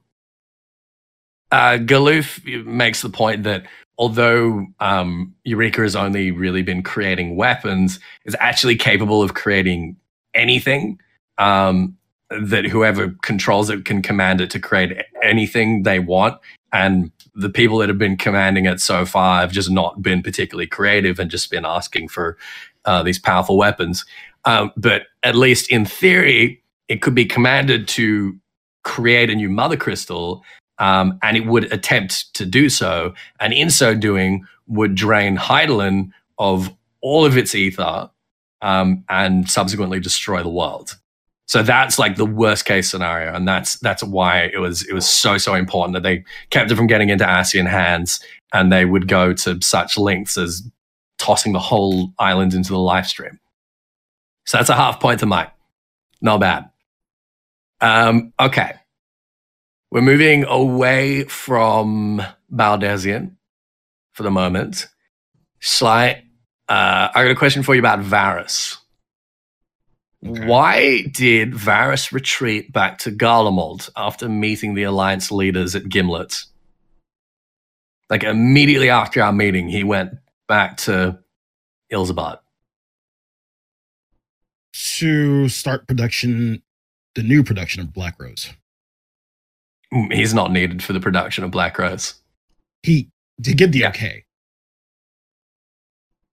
uh, Galuf makes the point that although um, Eureka has only really been creating weapons, is actually capable of creating anything. Um, that whoever controls it can command it to create anything they want, and the people that have been commanding it so far have just not been particularly creative and just been asking for uh, these powerful weapons. Um, but at least in theory, it could be commanded to create a new mother crystal, um, and it would attempt to do so. And in so doing, would drain Hydaelyn of all of its ether um, and subsequently destroy the world. So that's like the worst case scenario, and that's that's why it was it was so so important that they kept it from getting into Ascian hands, and they would go to such lengths as tossing the whole island into the Lifestream. So that's a half point to Mike. Not bad. Um, okay. We're moving away from Baldesion for the moment. Sly, uh, I got a question for you about Varis. Okay. Why did Varis retreat back to Garlemald after meeting the Alliance leaders at Ghimlyt? Like immediately after our meeting, he went back to Ilzabad. To start production, the new production of Black Rose. Mm, He's not needed for the production of Black Rose. He to give the Yeah. okay.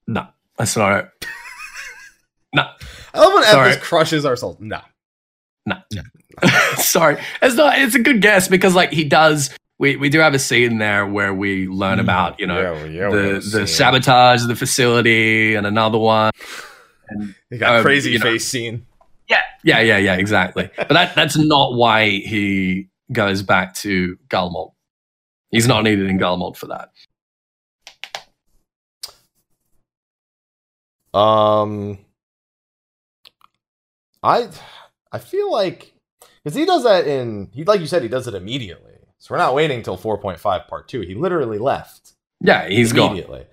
No, that's not it. no, I love when Sorry. Crushes our souls. No. No. Sorry. It's not. It's a good guess because like he does. We we do have a scene there where we learn Mm. about you know Yeah, yeah, the the sabotage of the facility and another one. He got um, crazy you know. face scene. Yeah, yeah, yeah, yeah. Exactly. But that that's not why he goes back to Galmont. He's not needed in Galmont for that. Um, I I feel like because he does that in he like you said he does it immediately. So we're not waiting until 4.5 part two. He literally left Yeah, he's gone. immediately.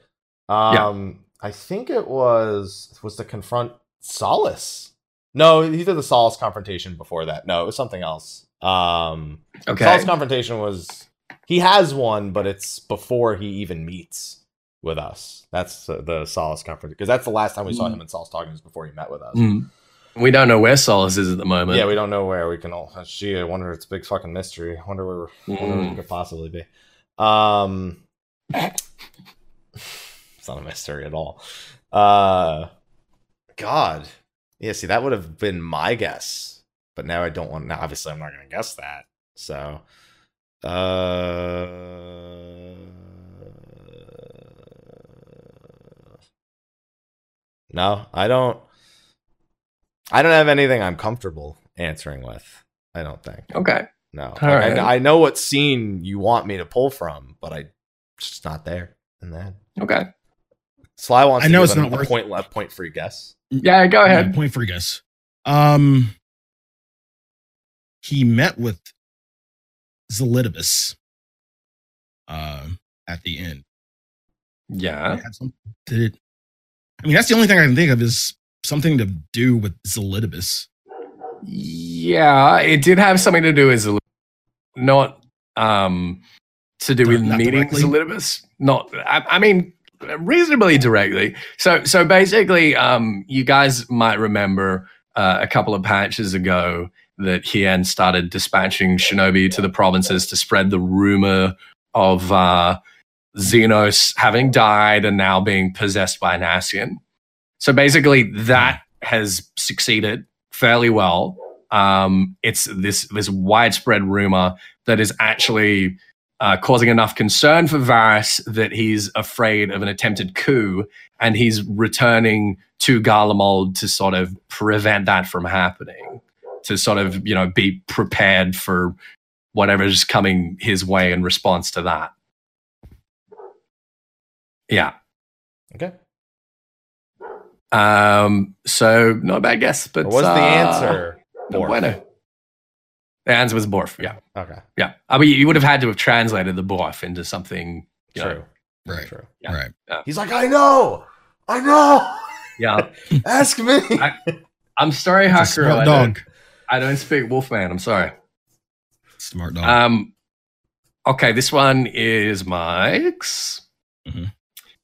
Um, I think it was was to confront Solus. No, he did the Solus confrontation before that. No, it was something else. Um, Okay. Solus confrontation was he has one, but it's before he even meets with us. That's uh, the Solus confrontation because that's the last time we saw Mm. him and Solus talking was before he met with us. Mm. We don't know where Solus is at the moment. Yeah, we don't know where we can all. Gee, I wonder. It's a big fucking mystery. I wonder where, wonder where Mm. it could possibly be. Um, it's not a mystery at all. Uh, God, yeah. See, that would have been my guess, but now I don't want. Now, obviously, I'm not going to guess that. So, uh, no, I don't. I don't have anything I'm comfortable answering with. I don't think. Okay. No. All Like, right. I, I know what scene you want me to pull from, but I it's just not there in that. Okay. Sly wants I know give it's not a worth- point left point free guess. Yeah, go Yeah, ahead. point free guess. Um, he met with Elidibus uh, at the end. Yeah. It had some- Did it? I mean, that's the only thing I can think of is something to do with Elidibus. Yeah, it did have something to do with. Not um to do with not meeting directly? Elidibus. Not I, I mean reasonably directly. So so basically um you guys might remember uh, a couple of patches ago that Hien started dispatching shinobi to the provinces to spread the rumor of uh Zenos having died and now being possessed by an Ascian. So basically that has succeeded fairly well. Um, it's this this widespread rumor that is actually uh, causing enough concern for Varis that he's afraid of an attempted coup, and he's returning to Garlemald to sort of prevent that from happening, to sort of you know be prepared for whatever's coming his way in response to that. Yeah. Okay. Um. So not a bad guess, but What was the uh, answer? no Borf? bueno. The answer was Borf. Yeah, Okay. yeah. I mean, you would have had to have translated the Borf into something. You know, True. Right. True. Yeah. Right. He's like, I know. I know. yeah. Ask me. I- I'm sorry, It's a Haku. I smart don't, dog. I don't speak Wolfman. I'm sorry. Smart dog. Um. Okay, this one is Mike's. Mhm.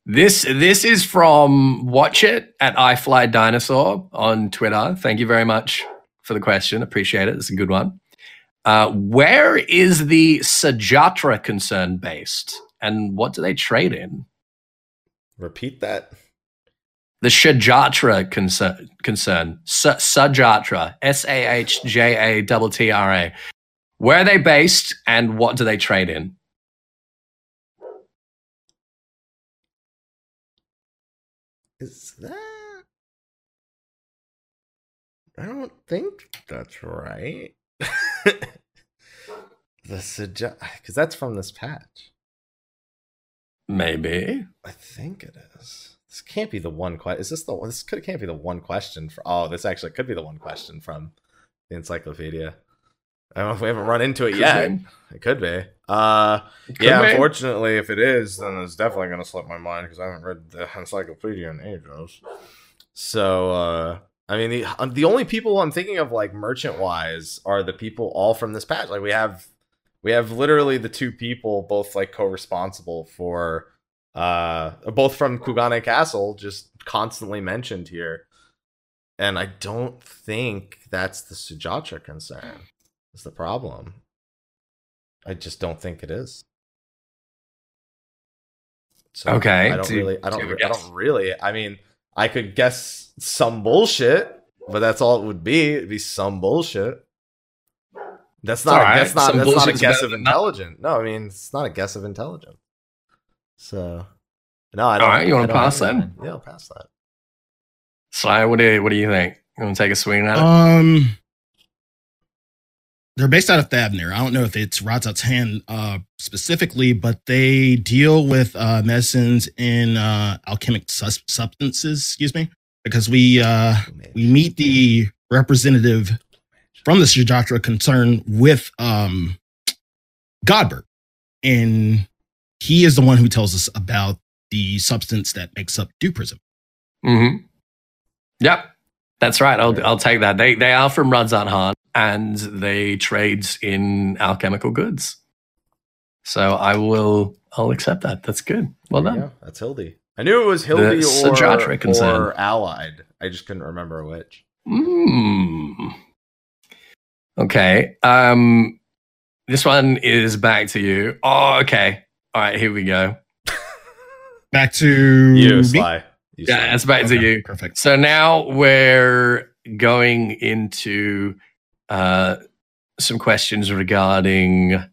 This this is from Watch It at iFly Dinosaur on Twitter. Thank you very much for the question. Appreciate it. It's a good one. Uh, where is the Sahjattra concern based, and what do they trade in? Repeat that. The Sahjattra concern, concern Sa- Sahjattra, S A H J A T T R A. Where are they based, and what do they trade in? I don't think that's right. the suggest because that's from this patch. Maybe. I think it is. This can't be the one question. Is this the one? This could can't be the one question for. Oh, this actually could be the one question from the encyclopedia. I don't know if we haven't run into it Could yet. be. It could be. Uh, Could yeah. be. Unfortunately, if it is, then it's definitely gonna slip my mind because I haven't read the encyclopedia in ages. So, uh, I mean, the um, the only people I'm thinking of like merchant wise are the people all from this patch. Like we have we have literally the two people both like co-responsible for uh both from Kugane Castle just constantly mentioned here. And I don't think that's the Sahjattra concern. Is the problem. I just don't think it is. So Okay, I don't do- really I do don't you have a re- I don't really I mean I could guess some bullshit, but that's all it would be. It'd be some bullshit. That's not. all a, right. That's not. Some that's not a guess of than nothing. intelligence. No, I mean it's not a guess of intelligence. So, no, I don't. right, you wanna pass that. Yeah, I'll pass that. Sly, what do you, what do you think? You want to take a swing at it? Um, they're based out of Thavnair. I don't know if it's Radz-at-Han uh, specifically, but they deal with uh, medicines in uh, alchemic sus- substances. Excuse me. Because we uh we meet the representative from the Sahjattra concern with um Godbert. And he is the one who tells us about the substance that makes up dew prism. hmm Yep, that's right. I'll I'll take that. They they are from Radz-at-Han and they trade in alchemical goods. So I will I'll accept that. That's good. Well There done. That's Hildy. I knew it was Hildy The or, Sahjattra concern. or Allied. I just couldn't remember which. Mm. Okay. Um this one is back to you. Oh, okay. All right, here we go. Back to You, me? Sly. You, Sly. Yeah, it's back to you. Perfect. So now we're going into uh, some questions regarding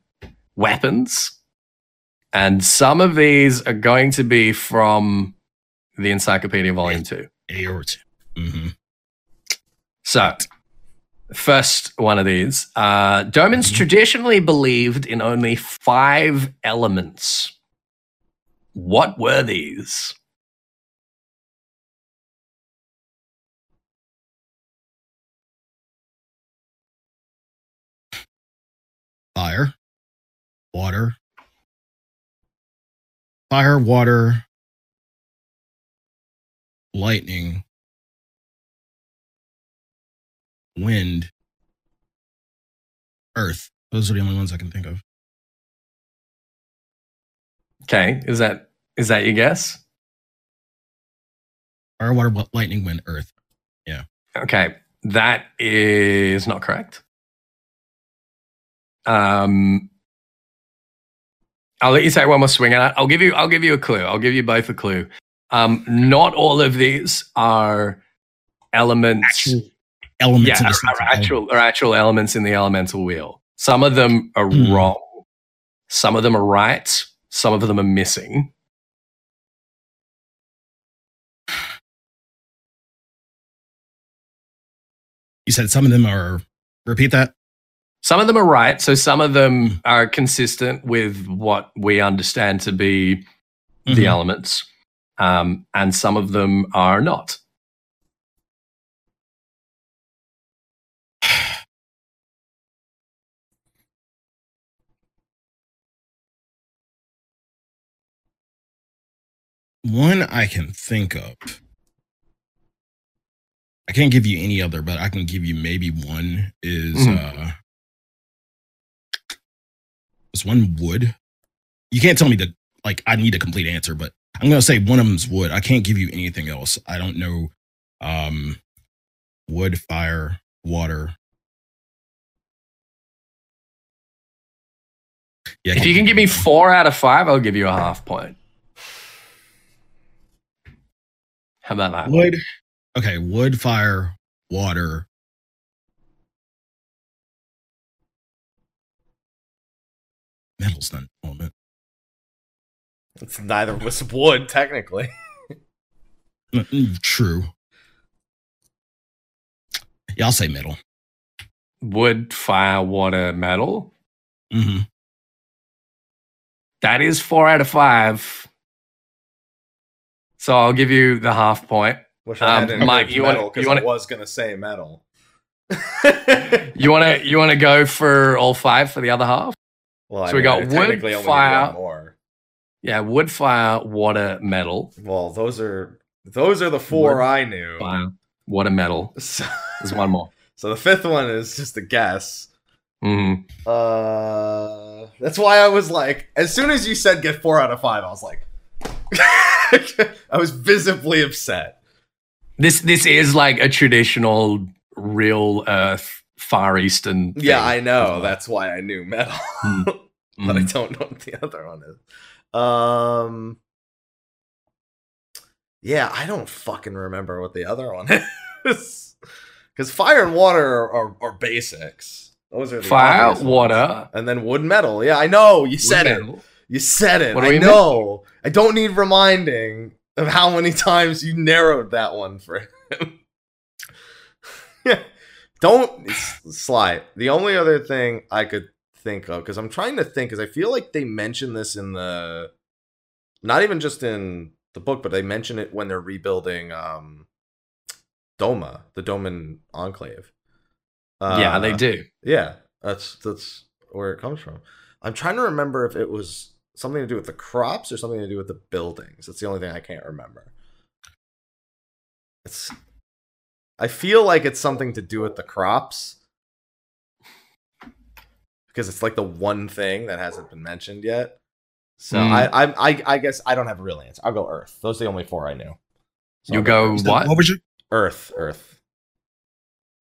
weapons. And some of these are going to be from the Encyclopedia Volume 2. A or 2 hmm So, first one of these uh, Domans traditionally believed in only five elements. What were these? Fire, water, fire, water, lightning, wind, earth. Those are the only ones I can think of. Okay, is that is that your guess? Fire, water, lightning, wind, earth. Yeah. Okay, that is not correct. Um, I'll let you take one more swing at it. I'll give you. I'll give you a clue. I'll give you both a clue. Um, not all of these are elements. Actual elements yeah, are, are actual are actual elements in the elemental wheel. Some of them are Hmm. wrong. Some of them are right. Some of them are missing. You said some of them are. Repeat that. Some of them are right. So some of them are consistent with what we understand to be the Mhm. elements, um, and some of them are not. One I can think of. I can't give you any other, but I can give you maybe one. Is Mhm. uh is one wood? You can't tell me that like I need a complete answer, but I'm gonna say one of them's wood. I can't give you anything else. I don't know um wood, fire, water. Yeah, If you can give me four out of five, I'll give you a half point. How about that? wood, okay, wood, fire, water. Metal's not an element. It's neither was wood, technically. Mm, mm, True. Yeah, I'll say metal. Wood, fire, water, metal. hmm That is four out of five. So I'll give you the half point. Wish Um, Mike, you wanna- metal because you wanna- I was gonna say metal. You wanna you wanna go for all five for the other half? Well, So we got wood, technically only need fire- more. Yeah, wood, fire, water, metal. Well, those are those are the four Wood, I knew. Fire, water, metal. So, There's one more. so the fifth one is just a guess. hmm Uh, that's why I was like, as soon as you said get four out of five, I was like, I was visibly upset. This this is like a traditional real Earth Far Eastern. Yeah, I know. well. That's why I knew metal, Mm. but I Mhm. don't know what the other one is. Um, yeah, I don't fucking remember what the other one is. Because fire and water are, are, are basics. Those are the fire, water, and then wood metal. Yeah, I know. You said wood, it. You said it. What I know. I don't need reminding of how many times you narrowed that one for him. Don't s- slide. The only other thing I could think of, because I'm trying to think, because I feel like they mention this in the, not even just in the book, but they mention it when they're rebuilding um, Doma, the Doman Enclave. Uh, yeah, they Uh, do. Yeah, that's that's where it comes from. I'm trying to remember if it was something to do with the crops or something to do with the buildings. That's the only thing I can't remember. It's I feel like it's something to do with the crops. Because it's like the one thing that hasn't been mentioned yet. So Mm. I, I I I guess I don't have a real answer. I'll go Earth. Those are the only four I knew. So You I'll go Earth. what? What was your? Earth, Earth.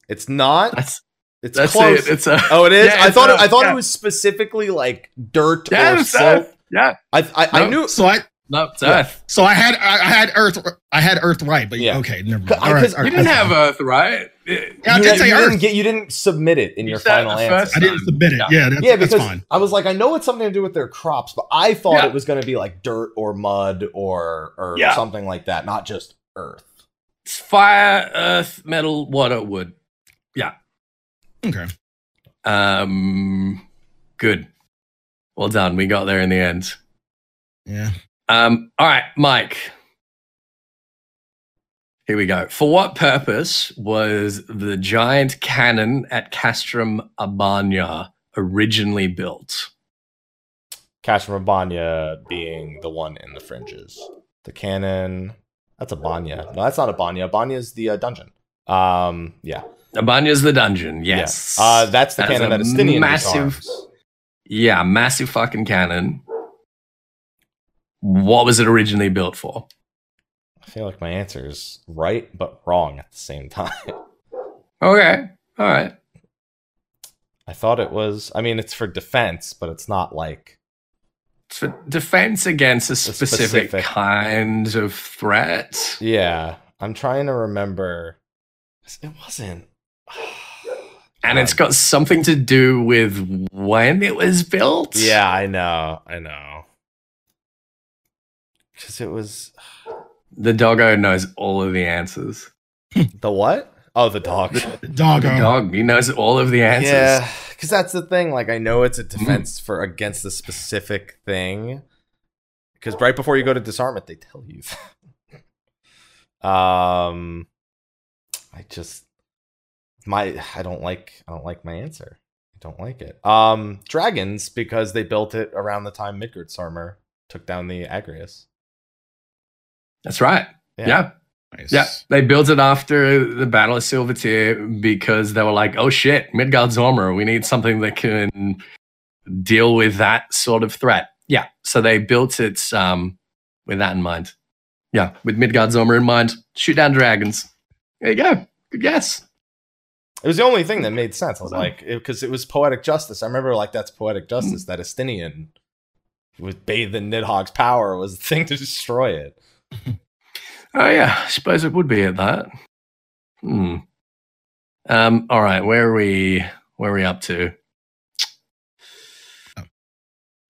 It's not. That's It's that's close. it. It's a Oh, it is. Yeah, I thought. a- it, I thought yeah. it was specifically like dirt yeah, or it's silt. Yeah, I I, I knew So I no, it's Yeah. Earth. so I had I, I had Earth I had Earth right, but Yeah. okay, never mind. I- All right, 'cause all You didn't that's have fine. Earth, right? Yeah, I you, did didn't- say you Earth. didn't get. You didn't submit it in You your final answer. first I didn't submit it. Yeah. Yeah, that's, yeah, that's because fine. I was like, I know it's something to do with their crops, but I thought Yeah. it was going to be like dirt or mud or or Yeah. something like that, not just earth. It's fire, earth, metal, water, wood. Yeah. Okay. Um, good. Well done. We got there in the end. Yeah. Um, all right, Mike. Here we go. For what purpose was the giant cannon at Castrum Abania originally built? Castrum Abania being the one in the fringes. The cannon. That's Abania. No, that's not Abania. Banya is the uh, dungeon. Um, yeah. Abania's the dungeon. Yes. Yeah. Uh, that's the That is cannon a that Estinian massive- yeah, massive fucking cannon. What was it originally built for? I feel like my answer is right but wrong at the same time. Okay. All right. I thought it was. I mean, it's for defense, but it's not like It's for defense against a specific, specific- kind of threat. Yeah, I'm trying to remember. It wasn't. And it's got something to do with when it was built. Yeah, I know. I know. Because it was The doggo knows all of the answers. the what? Oh, the dog. The doggo. The dog, he knows all of the answers. yeah, because that's the thing. Like, I know it's a defense for against the specific thing. Because right before you go to disarm it, they tell you. Um, I just my I don't like I don't like my answer. I don't like it. Um, dragons because they built it around the time Midgard's armor took down the Agrius. That's right. Yeah. Nice. Yeah. They built it after the Battle of Silvertear because they were like, oh shit, Midgard's armor. We need something that can deal with that sort of threat. Yeah. So they built it um, with that in mind. Yeah. With Midgard's armor in mind. Shoot down dragons. There you go. Good guess. It was the only thing that made sense. I was like, because it, was poetic justice. I remember like that's poetic justice. That Estinian with bathed in Nidhogg's power was the thing to destroy it. Oh yeah, I suppose it would be at that. Hmm. Um. All right. Where are we? Where are we up to? Oh.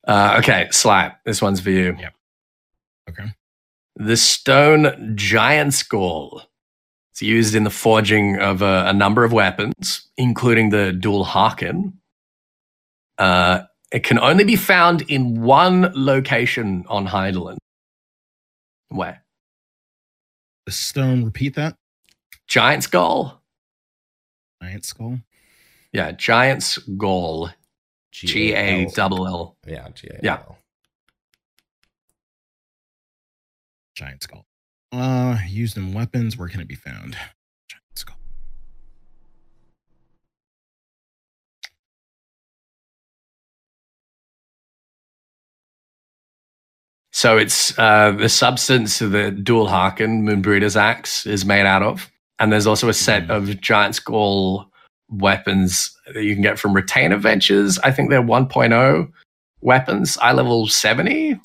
Uh, okay, slap. This one's for you. Yep. Okay. The stone giant skull. It's used in the forging of a, a number of weapons, including the dual harken. Uh, it can only be found in one location on Hydaelyn. Where? The stone. Repeat that. Giant skull. Giant skull. Yeah, giant skull. G A double L. Yeah, G A L. Yeah. Giant skull. Uh, used in weapons. Where can it be found? So it's uh, the substance that Dual Harken, Moonbreeder's axe, is made out of. And there's also a set Mm. of giant skull weapons that you can get from Retainer Ventures. I think they're 1.0 weapons, eye level 70.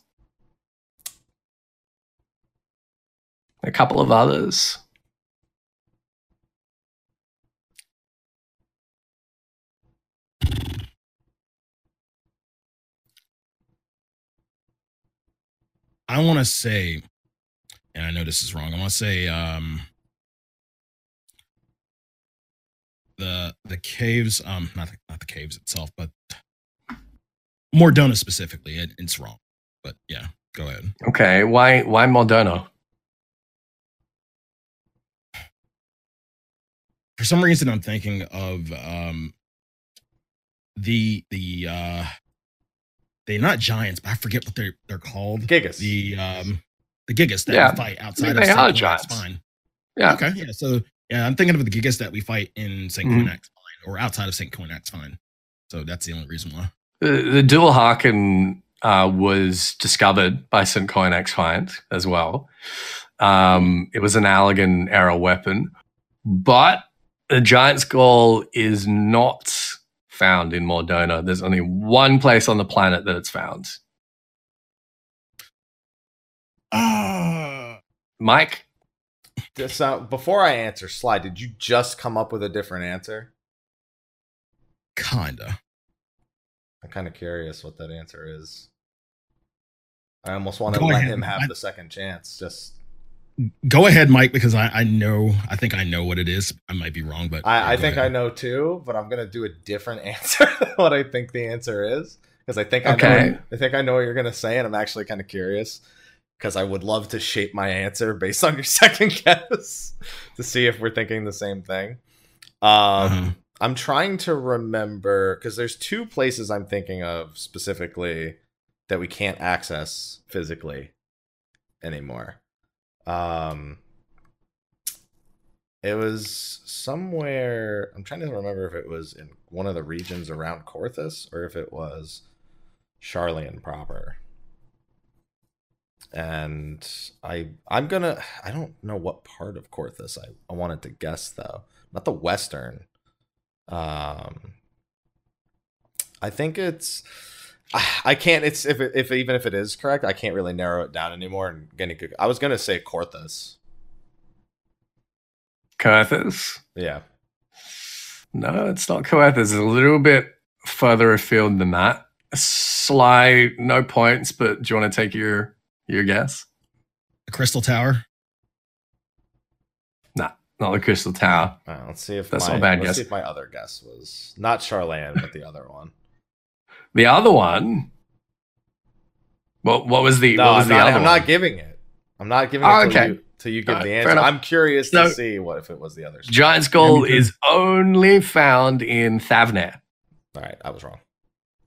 A couple of others. I want to say, and I know this is wrong. I want to say, um, the the caves, um, not the, not the caves itself, but Mor Dhona specifically. It, it's wrong, but yeah, go ahead. Okay, why why Moderno? for some reason I'm thinking of um the the uh they're not giants, but I forget what they're they're called. Gigas. The um the gigas that Yeah. we fight outside they of are St. giants. Fine. Yeah. Okay. Yeah. So yeah, I'm thinking of the gigas that we fight in St. Mhm. Coinax Fine or outside of St. Coinach's Find. So that's the only reason why. The, the dual Harkin uh, was discovered by St. Coinach's Find as well. Um, it was an Allagan era weapon, but the giant skull is not found in Mor Dhona. There's only one place on the planet that it's found. Ah. Mike, Just, uh, before I answer, Sly, did you just come up with a different answer? kinda. I'm kind of curious what that answer is. I almost want to Go let ahead. him have I- the second chance. Just Go ahead, Mike, because I, I know I think I know what it is. I might be wrong, but I, I go think I know too, but I'm gonna do a different answer than what I think the answer is because I think I Okay. know. I think I know what you're gonna say, and I'm actually kind of curious because I would love to shape my answer based on your second guess to see if we're thinking the same thing. Um, Uh-huh. I'm trying to remember because there's two places I'm thinking of specifically that we can't access physically anymore. Um, it was somewhere. I'm trying to remember if it was in one of the regions around Corthus or if it was Charlian proper. And I, I'm gonna. I don't know what part of Corthus I, I wanted to guess though. Not the western. Um, I think it's. I can't. It's if if even if it is correct, I can't really narrow it down anymore. And getting, I was gonna say Corthus. Coethus. Yeah. No, it's not Coethus. It's a little bit further afield than that. Sly, no points, but do you want to take your your guess? The Crystal Tower. Nah, not the Crystal Tower. All right, let's see if That's my, not a bad let's guess. see if my other guess was not Charlane, but the other one. The other one. What what was the No, what was I'm the not, other I'm one? not giving it. I'm not giving it Oh, till okay. you till you give Alright, the answer. I'm curious So- to see what if it was the other. Giant Skull Yeah, me too. is only found in Thavnair. All right, I was wrong.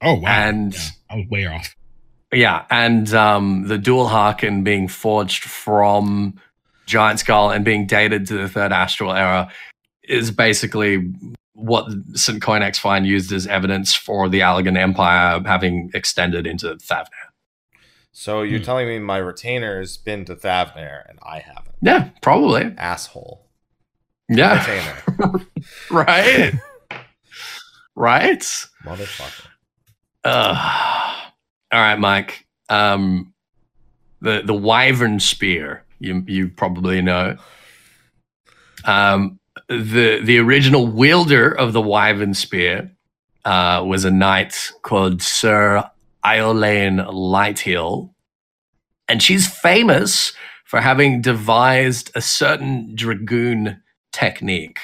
Oh wow. And- Yeah, I was way off. Yeah, and um, the dual Harkin being forged from Giant Skull and being dated to the third astral era is basically what St. Coinach's Find used as evidence for the Allagan Empire having extended into Thavnair. So you're Hmm. telling me my retainer's been to Thavnair and I haven't? Yeah, probably. Asshole. Yeah, Retainer. right. right. Motherfucker. Uh, all right, Mike. Um, the the wyvern spear. You you probably know. Um, the the original wielder of the wyvern spear uh, was a knight called Sir Iolaine Lighthill, and she's famous for having devised a certain dragoon technique.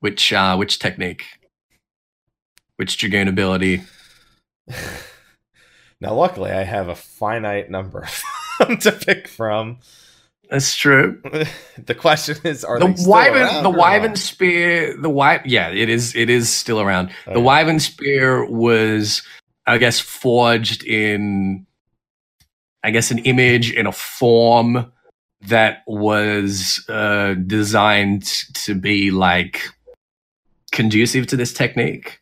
Which uh, which technique? Which dragoon ability? now, luckily, I have a finite number to pick from. That's true. the question is, are the wyvern, the wyvern spear, the wy yeah, it is. It is still around. The wyvern spear was, I guess, forged in, I guess, an image in a form that was uh, designed to be like conducive to this technique.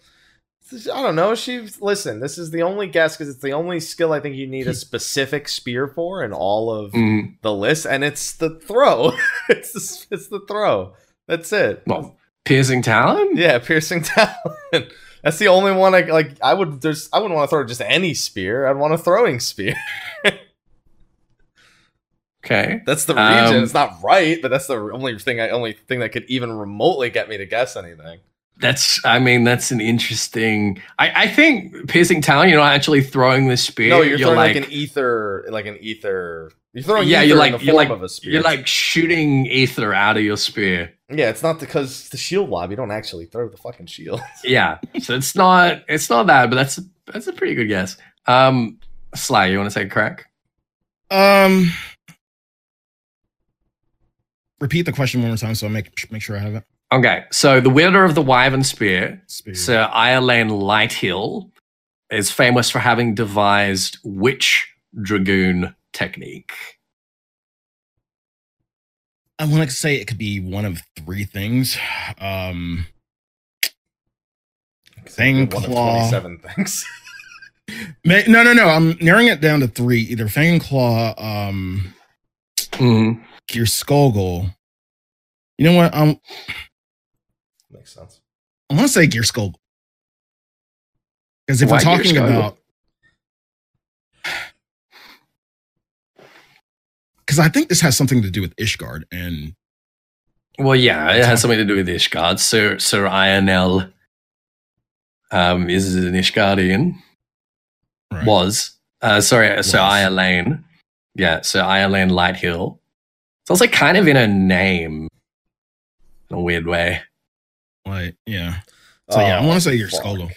I don't know. She listen. This is the only guess because it's the only skill I think you need a specific spear for in all of Mm, the list, and it's the throw. it's the, it's the throw. That's it. well, piercing talon. Yeah, piercing talent. That's the only one I like. I would there's I wouldn't want to throw just any spear. I'd want a throwing spear. Okay. That's the region. Um, it's not right, but that's the only thing. I only thing that could even remotely get me to guess anything. That's, I mean, that's an interesting. I, I think piercing talon. You're not actually throwing the spear. no, you're, throwing like, an ether, like an ether. You're throwing Yeah, ether you're in like- the you're form like- of a spear. You're like shooting ether out of your spear. yeah, it's not because the shield lob. You don't actually throw the fucking shield. Yeah, so it's not it's not that, but that's that's a pretty good guess. Um, Sly, you want to take a crack? Um, repeat the question one more time so I make make sure I have it. Okay, so the wielder of the Wyvern Spear, Spear. Sir Iolaine Lighthill, is famous for having devised which dragoon technique? I want to say it could be one of three things. Um, Fang One of Claw. 27 things. no, no, no. I'm narrowing it down to three: either Fang Claw, um, Mhm. Geirskogul. You know what? Um, Makes sense. I want to say Geirskogul because if Why we're talking about, because I think this has something to do with Ishgard and Well, yeah, it has something to do with Ishgard. Sir Sir Ionel um, is an Ishgardian. right. Was. Uh, sorry, Sir Was. Iolaine. Yeah, Sir Iolaine Lighthill. It's also kind of in a name in a weird way. Like yeah. So yeah, I Oh, want to say your fuck.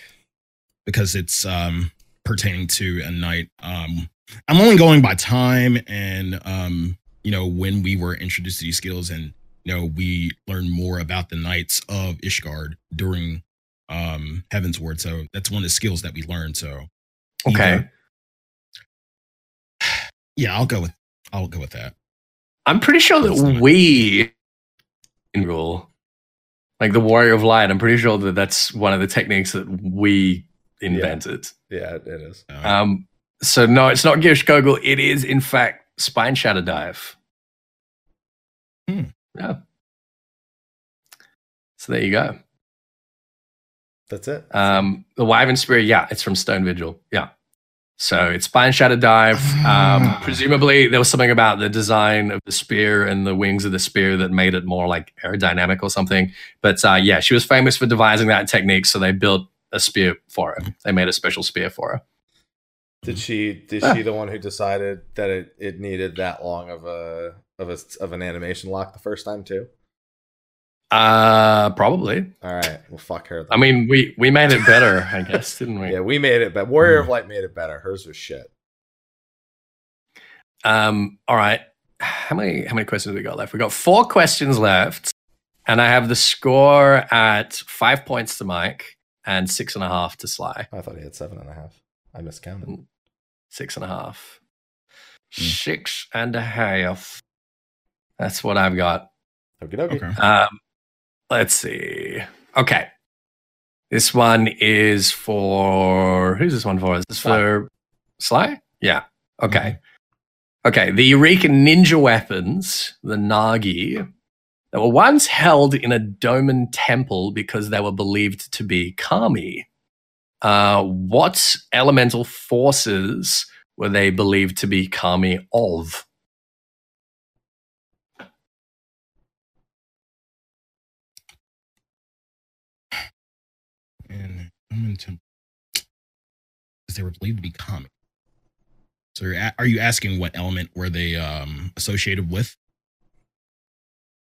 Because it's um pertaining to a knight. Um, I'm only going by time and um, you know, when we were introduced to these skills, and you know, we learned more about the knights of Ishgard during um Heavensward. So that's one of the skills that we learned. So Okay. either- yeah, I'll go with I'll go with that. I'm pretty sure That's that we in rule, like the Warrior of Light, I'm pretty sure that that's one of the techniques that we invented. Yeah, it is. Um, so no, it's not Geirskogul. It is in fact Spine Shatter Dive. Hmm. Yeah. So there you go. That's it. Um, the Wyvern Spear, yeah, it's from Stone Vigil. Yeah. So it's Spine Shatter Dive. Um, Ah. presumably, there was something about the design of the spear and the wings of the spear that made it more like aerodynamic or something. But uh, yeah, she was famous for devising that technique. So they built a spear for her. They made a special spear for her. Did she? Did Ah. she the one who decided that it, it needed that long of a of a of an animation lock the first time too? Uh, probably. All right, well, fuck her. Then. I mean, we we made it better, I guess, didn't we? yeah, we made it, but Warrior of Light made it better. Hers was shit. Um, all right. How many how many questions have we got left? We got four questions left, and I have the score at five points to Mike and six and a half to Sly. I thought he had seven and a half. I miscounted. Six and a half. Hmm. Six and a half. That's what I've got. Okay. Um, let's see. Okay. This one is for who's this one for? Is this Sly. for Sly? Yeah. Okay. Okay. The Eureka ninja weapons, the Nagi, they were once held in a Doman temple because they were believed to be kami. Uh, what elemental forces were they believed to be kami of? Temple because they were believed to be common. So, you're a- are you asking what element were they um, associated with?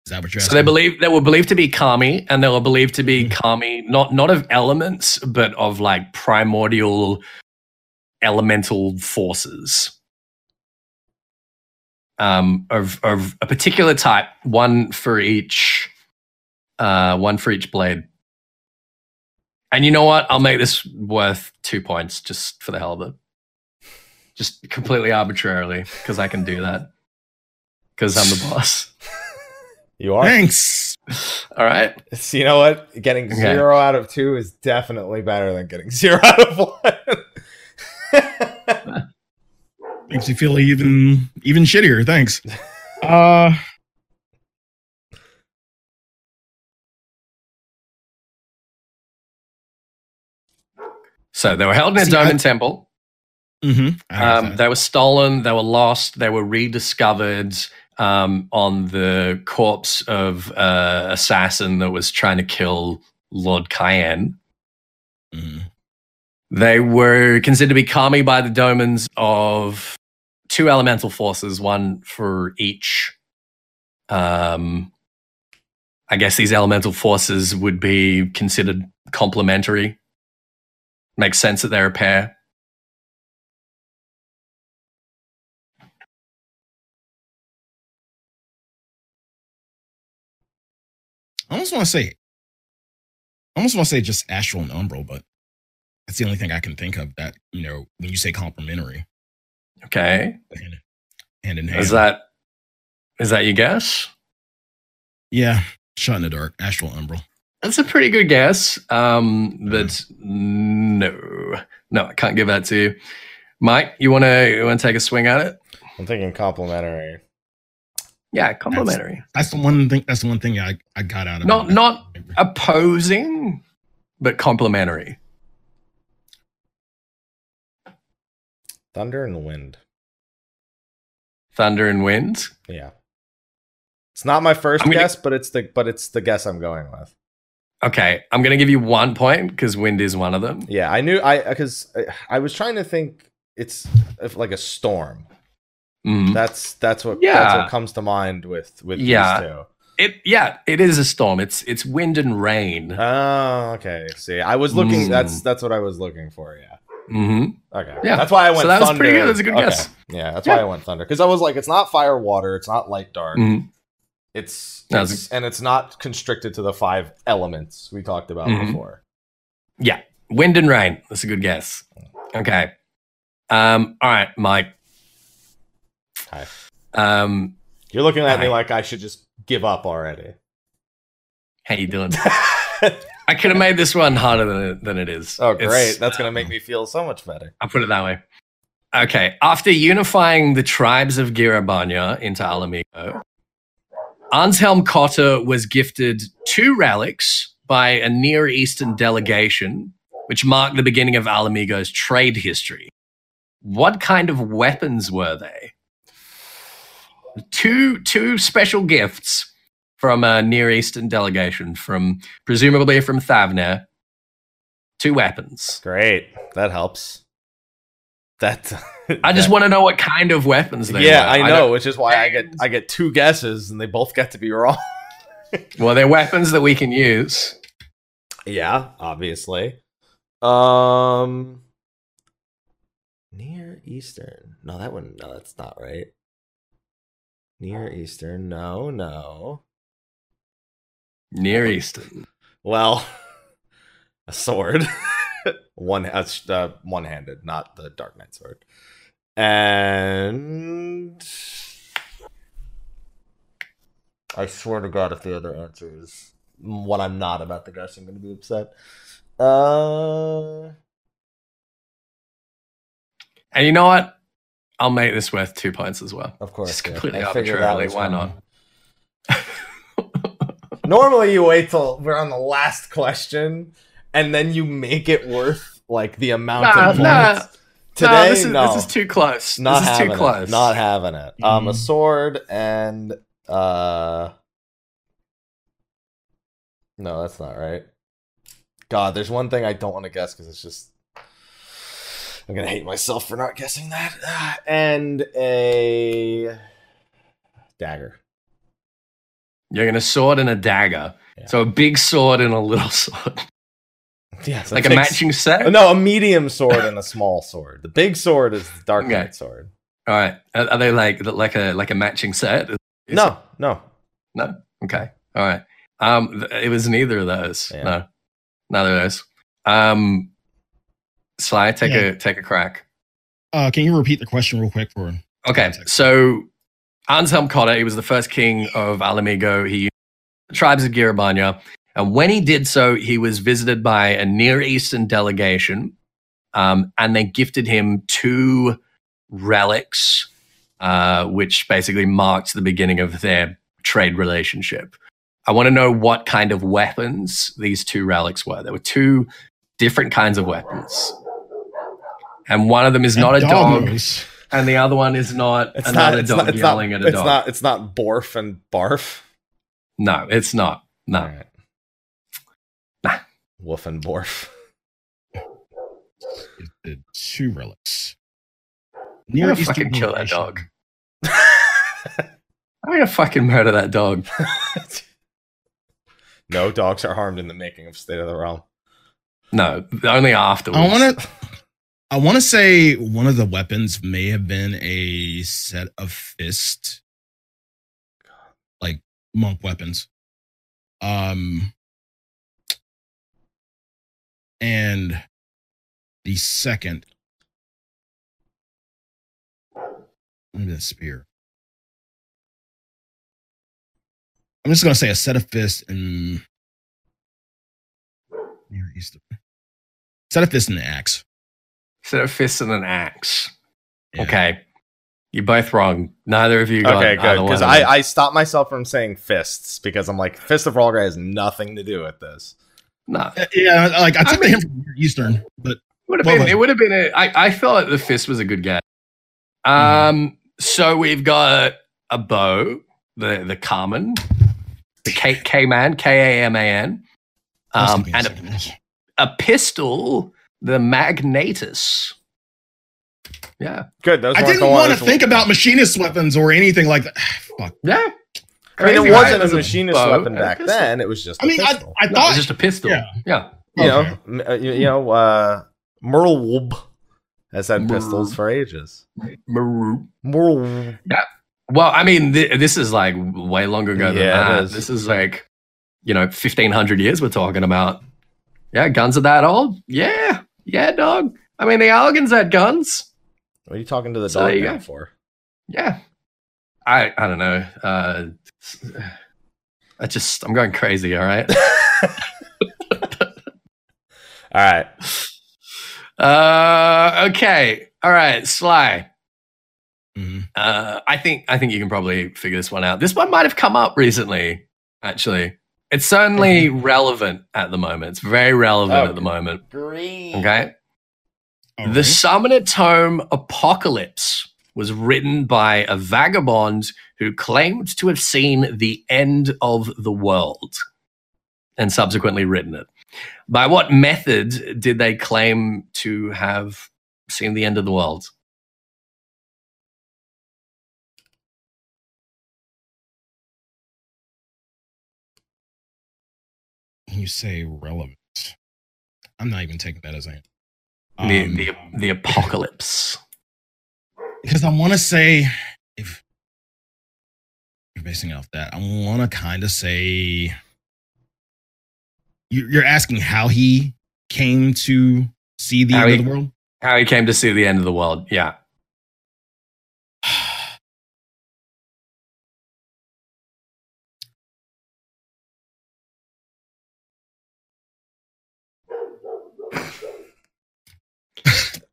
Is that what you're asking? So they believe they were believed to be kami, and they were believed to be kami, not not of elements, but of like primordial elemental forces. Um, of of a particular type, one for each, uh, one for each blade. And you know what? I'll make this worth two points just for the hell of it. Just completely arbitrarily, because I can do that. Because I'm the boss. You are. Thanks. All right. So you know what? Getting Okay. zero out of two is definitely better than getting zero out of one. Makes you feel even even shittier. Thanks. Uh, So they were held in a See, Doman I- temple. mhm, Um, they were stolen. They were lost. They were rediscovered um, on the corpse of uh, assassin that was trying to kill Lord Kaien. Mhm. They were considered to be kami by the domans of two elemental forces, one for each. Um, I guess these elemental forces would be considered complementary. Makes sense that they're a pair. I almost want to say I almost want to say just astral and umbral, but that's the only thing I can think of that you know when you say complementary, Okay. hand, hand in hand. Is that is that your guess? yeah? Shot in the dark, astral umbral. That's a pretty good guess. Um, but no, no, I can't give that to you. Mike, you wanna you wanna take a swing at it? I'm thinking complimentary. Yeah, complimentary. That's the one thing. That's the one thing I, I got out of Not it. not opposing, but complimentary. Thunder and wind. Thunder and wind. Yeah. It's not my 1st I'm gonna- guess, but it's the but it's the guess I'm going with. Okay, I'm gonna give you one point because wind is one of them. Yeah, I knew I because I was trying to think it's if like a storm. Mhm. That's that's what yeah. that's what comes to mind with with Yeah. these two. It yeah, it is a storm. It's it's wind and rain. Oh, okay. See, I was looking. Mm. That's that's what I was looking for. Yeah. hmm Okay. Yeah. That's why I went. So that was thunder. pretty good. That's a good Okay. guess. Yeah, that's Yeah. why I went thunder because I was like, it's not fire, water. It's not light, dark. Mhm. It's, No, it's and it's not constricted to the five elements we talked about Mhm. before. Yeah, wind and rain. That's a good guess. Okay. Um. All right, Mike. Hi. Um. You're looking at me like I should just give up already. How you doing? I could have made this one harder than than it is. oh, It's- great! That's gonna make me feel so much better. I'll put it that way. Okay. After unifying the tribes of Gyr Abania into Ala Mhigo, Anshelm Cotter was gifted two relics by a Near Eastern delegation, which marked the beginning of Ala Mhigo's trade history. What kind of weapons were they? Two two special gifts from a Near Eastern delegation, from presumably from Thavnair. Two weapons. Great, that helps. That I just want to know what kind of weapons they yeah, were. I know, which is why I get I get two guesses and they both get to be wrong. well, they're weapons that we can use. Yeah, obviously. Um Near Eastern. No, that one no, that's not right. Near Eastern. No, no. Near Eastern. Well, a sword. One uh, uh, one-handed, not the Dark Knight sword. And I swear to God, if the other answer is what I'm not about to guess, I'm going to be upset. Uh, And you know what? I'll make this worth two points as well. of course, Just yeah. completely I arbitrarily. Why coming. not? Normally, you wait till we're on the last question, and then you make it worth like the amount Nah, of points. nah. Today, no, this is, no. this is too close. not this is having too close. It. Not having it. Um, a Mhm. sword and uh. No, that's not right. God, there's one thing I don't want to guess because it's just. I'm gonna hate myself for not guessing that. Ah, And a dagger. You're going to sword and a dagger. Yeah. So a big sword and a little sword. Yeah, like a takes- matching set? No, a medium sword and a small sword. The big sword is the Dark Okay. Knight sword. All right. Are, are they like like a like a matching set? Is No, no. No. Okay. All right. Um, it was neither of those. Yeah. No, neither of those. Um, Sly, take Yeah. a take a crack. Uh, can you repeat the question real quick for? Him? Okay, so Anselm Cotter, he was the first king of Ala Mhigo. He tribes of Gyr Abania, and when he did so, he was visited by a Near Eastern delegation, um, and they gifted him two relics, uh, which basically marked the beginning of their trade relationship. I want to know what kind of weapons these two relics were. There were two different kinds of weapons. And one of them is not a dog, and the other one is not It's another not. It's dog not. It's yelling not. at a It's dog. not. It's not Borf and Barf. No, it's not. No. Right. Nah. Woof and Borf. The two relics. I'm gonna fucking kill that dog. I'm gonna fucking murder that dog. no dogs are harmed in the making of State of the Realm. No, only afterwards. I want to. I want to say one of the weapons may have been a set of fist, like monk weapons. Um, and the second. Maybe the spear. I'm just gonna say a set of fists and near east. Set of fists and an axe. Set of fists and an axe. Yeah. Okay. You're both wrong. Neither of you got it. Okay, good. Because I. I stopped myself from saying fists because I'm like, Fist of Rhalgr has nothing to do with this. No. Uh, Yeah, like I took the mean- hint from Eastern, but Would have Well, been. It would have been. A, I. I felt like the fist was a good guess. Mm-hmm. Um. So we've got a bow, the the Kaman, the K K man, K A M A N, I was um, and a, a pistol, the Magnatus. Yeah. Good. Those I didn't want to think about machinist weapons or anything like that. Fuck. Yeah. I mean, it wasn't a machinist bow weapon and a back then. It was just. I mean, pistol. I No, it was just a pistol. Yeah. Yeah. you Okay. know, m- uh, you, you know, uh, Merlwyb has had Mer- pistols for ages. Maru- Merl. Well, I mean, th- this is like way longer ago than Yeah, it that. is. This is like, you know, fifteen hundred years we're talking about. Yeah, guns are that old. Yeah, yeah, dog. I mean, the Allagans had guns. What are you talking to the So dog you now for? Yeah, I I don't know. Uh, I just I'm going crazy. All right. All right. uh, okay. All right. Sly. Mhm. Uh, I think I think you can probably figure this one out. This one might have come up recently. Actually, it's certainly relevant at the moment. It's very relevant Oh, at the moment. Green. Okay. All The right. Summoner Tome Apocalypse was written by a vagabond who claimed to have seen the end of the world and subsequently written it. By what method did they claim to have seen the end of the world? You say relevant, I'm not even taking that as a. the, Um, the, the apocalypse. Because I want to say if you're basing it off that, I want to kind of say you- you're asking how he came to see the How end he- of the world. How he came to see the end of the world. Yeah.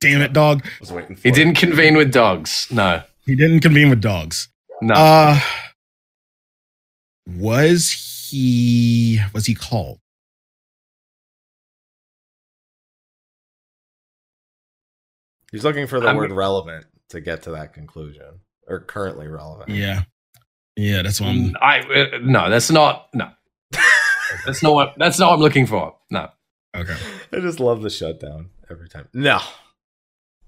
Damn it, dog! I was waiting for He it. didn't convene with dogs. No. He didn't convene with dogs. No. Uh, was he? Was he called? He's looking for the I'm- word relevant to get to that conclusion, or currently relevant. Yeah, yeah. That's what I'm. I uh, no, that's not no. that's not what that's not what I'm looking for. No. Okay. I just love the shutdown every time. No.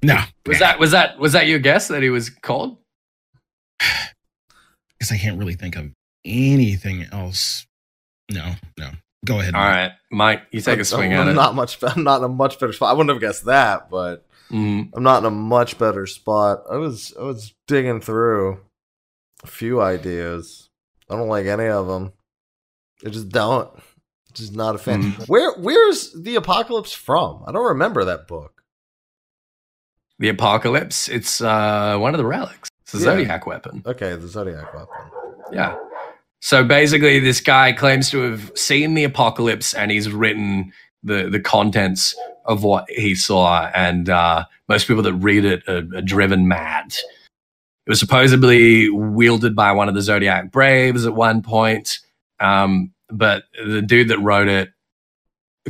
No, Was that was that was that your guess that he was called? Because I can't really think of anything else. No, no. Go ahead. All Mike. right, Mike, you take a I'm- swing I'm, at it. Not much. I'm not in a much better spot. I wouldn't have guessed that, but Mhm. I'm not in a much better spot. I was I was digging through a few ideas. I don't like any of them. I just don't. Just not a fan. Mhm. Where where's the apocalypse from? I don't remember that book. The apocalypse. It's uh, one of the relics. It's a Yeah. zodiac weapon. Okay, the Zodiac weapon. Yeah. So basically, this guy claims to have seen the apocalypse, and he's written the the contents of what he saw. And uh, most people that read it are, are driven mad. It was supposedly wielded by one of the Zodiac Braves at one point, um, but the dude that wrote it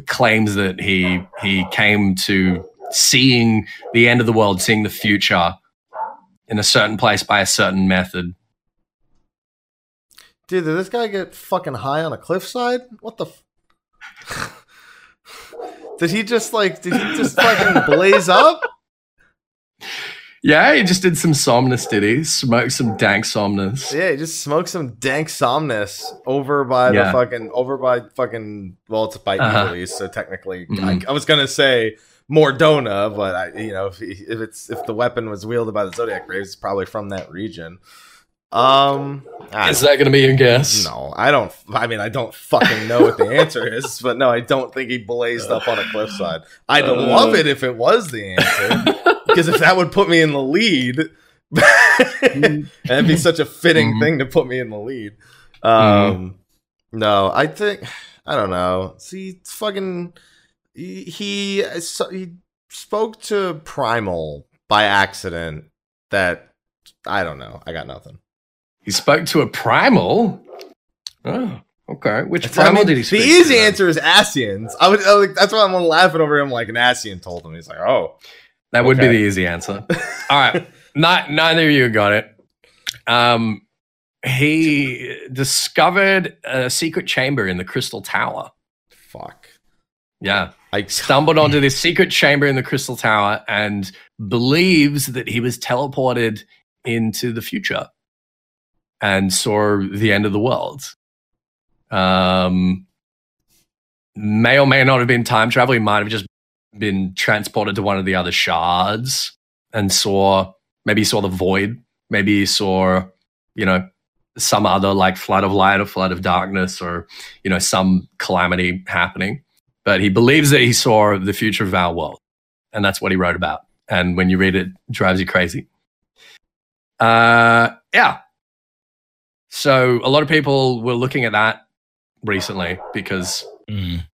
claims that he he came to seeing the end of the world, seeing the future in a certain place by a certain method. Dude, did this guy get fucking high on a cliffside? What the? F- did he just like? Did he just fucking blaze up? Yeah, he just did some somnus, did he? Smoked some dank somnus. Yeah, he just smoked some dank somnus over by the fucking over by fucking. Well, it's by Uh-huh. So technically, Mhm. I, I was gonna say Mor Dhona, but I, you know, if, he- if it's if the weapon was wielded by the Zodiac Braves, it's probably from that region. Um, Is that going to be your guess? no, I don't. I mean, I don't fucking know what the answer is, but no, I don't think he blazed up on a cliffside. I'd Uh. love it if it was the answer, because if that would put me in the lead, that'd be such a fitting Mhm. thing to put me in the lead. Um, no, I think I don't know. See, it's fucking he he, so- he spoke to Primal by accident. That I don't know. I got nothing. He spoke to a primal. Oh, okay. Which I primal mean, did he the speak to? easy then? answer is Ascians. I would I would- that's why I'm laughing over him like an Ascian told him. He's like, oh, That would be the easy answer. All right. Not, neither of you got it. Um, he discovered a secret chamber in the Crystal Tower. fuck. Yeah. I Stumbled onto this secret chamber in the Crystal Tower and believes that he was teleported into the future and saw the end of the world. Um, may or may not have been time travel. He might have just been transported to one of the other shards and saw maybe he saw the void. Maybe he saw, you know, some other like flood of light or flood of darkness or, you know, some calamity happening. But he believes that he saw the future of our world. And that's what he wrote about. And when you read it, it drives you crazy. Uh yeah. So a lot of people were looking at that recently because Mm,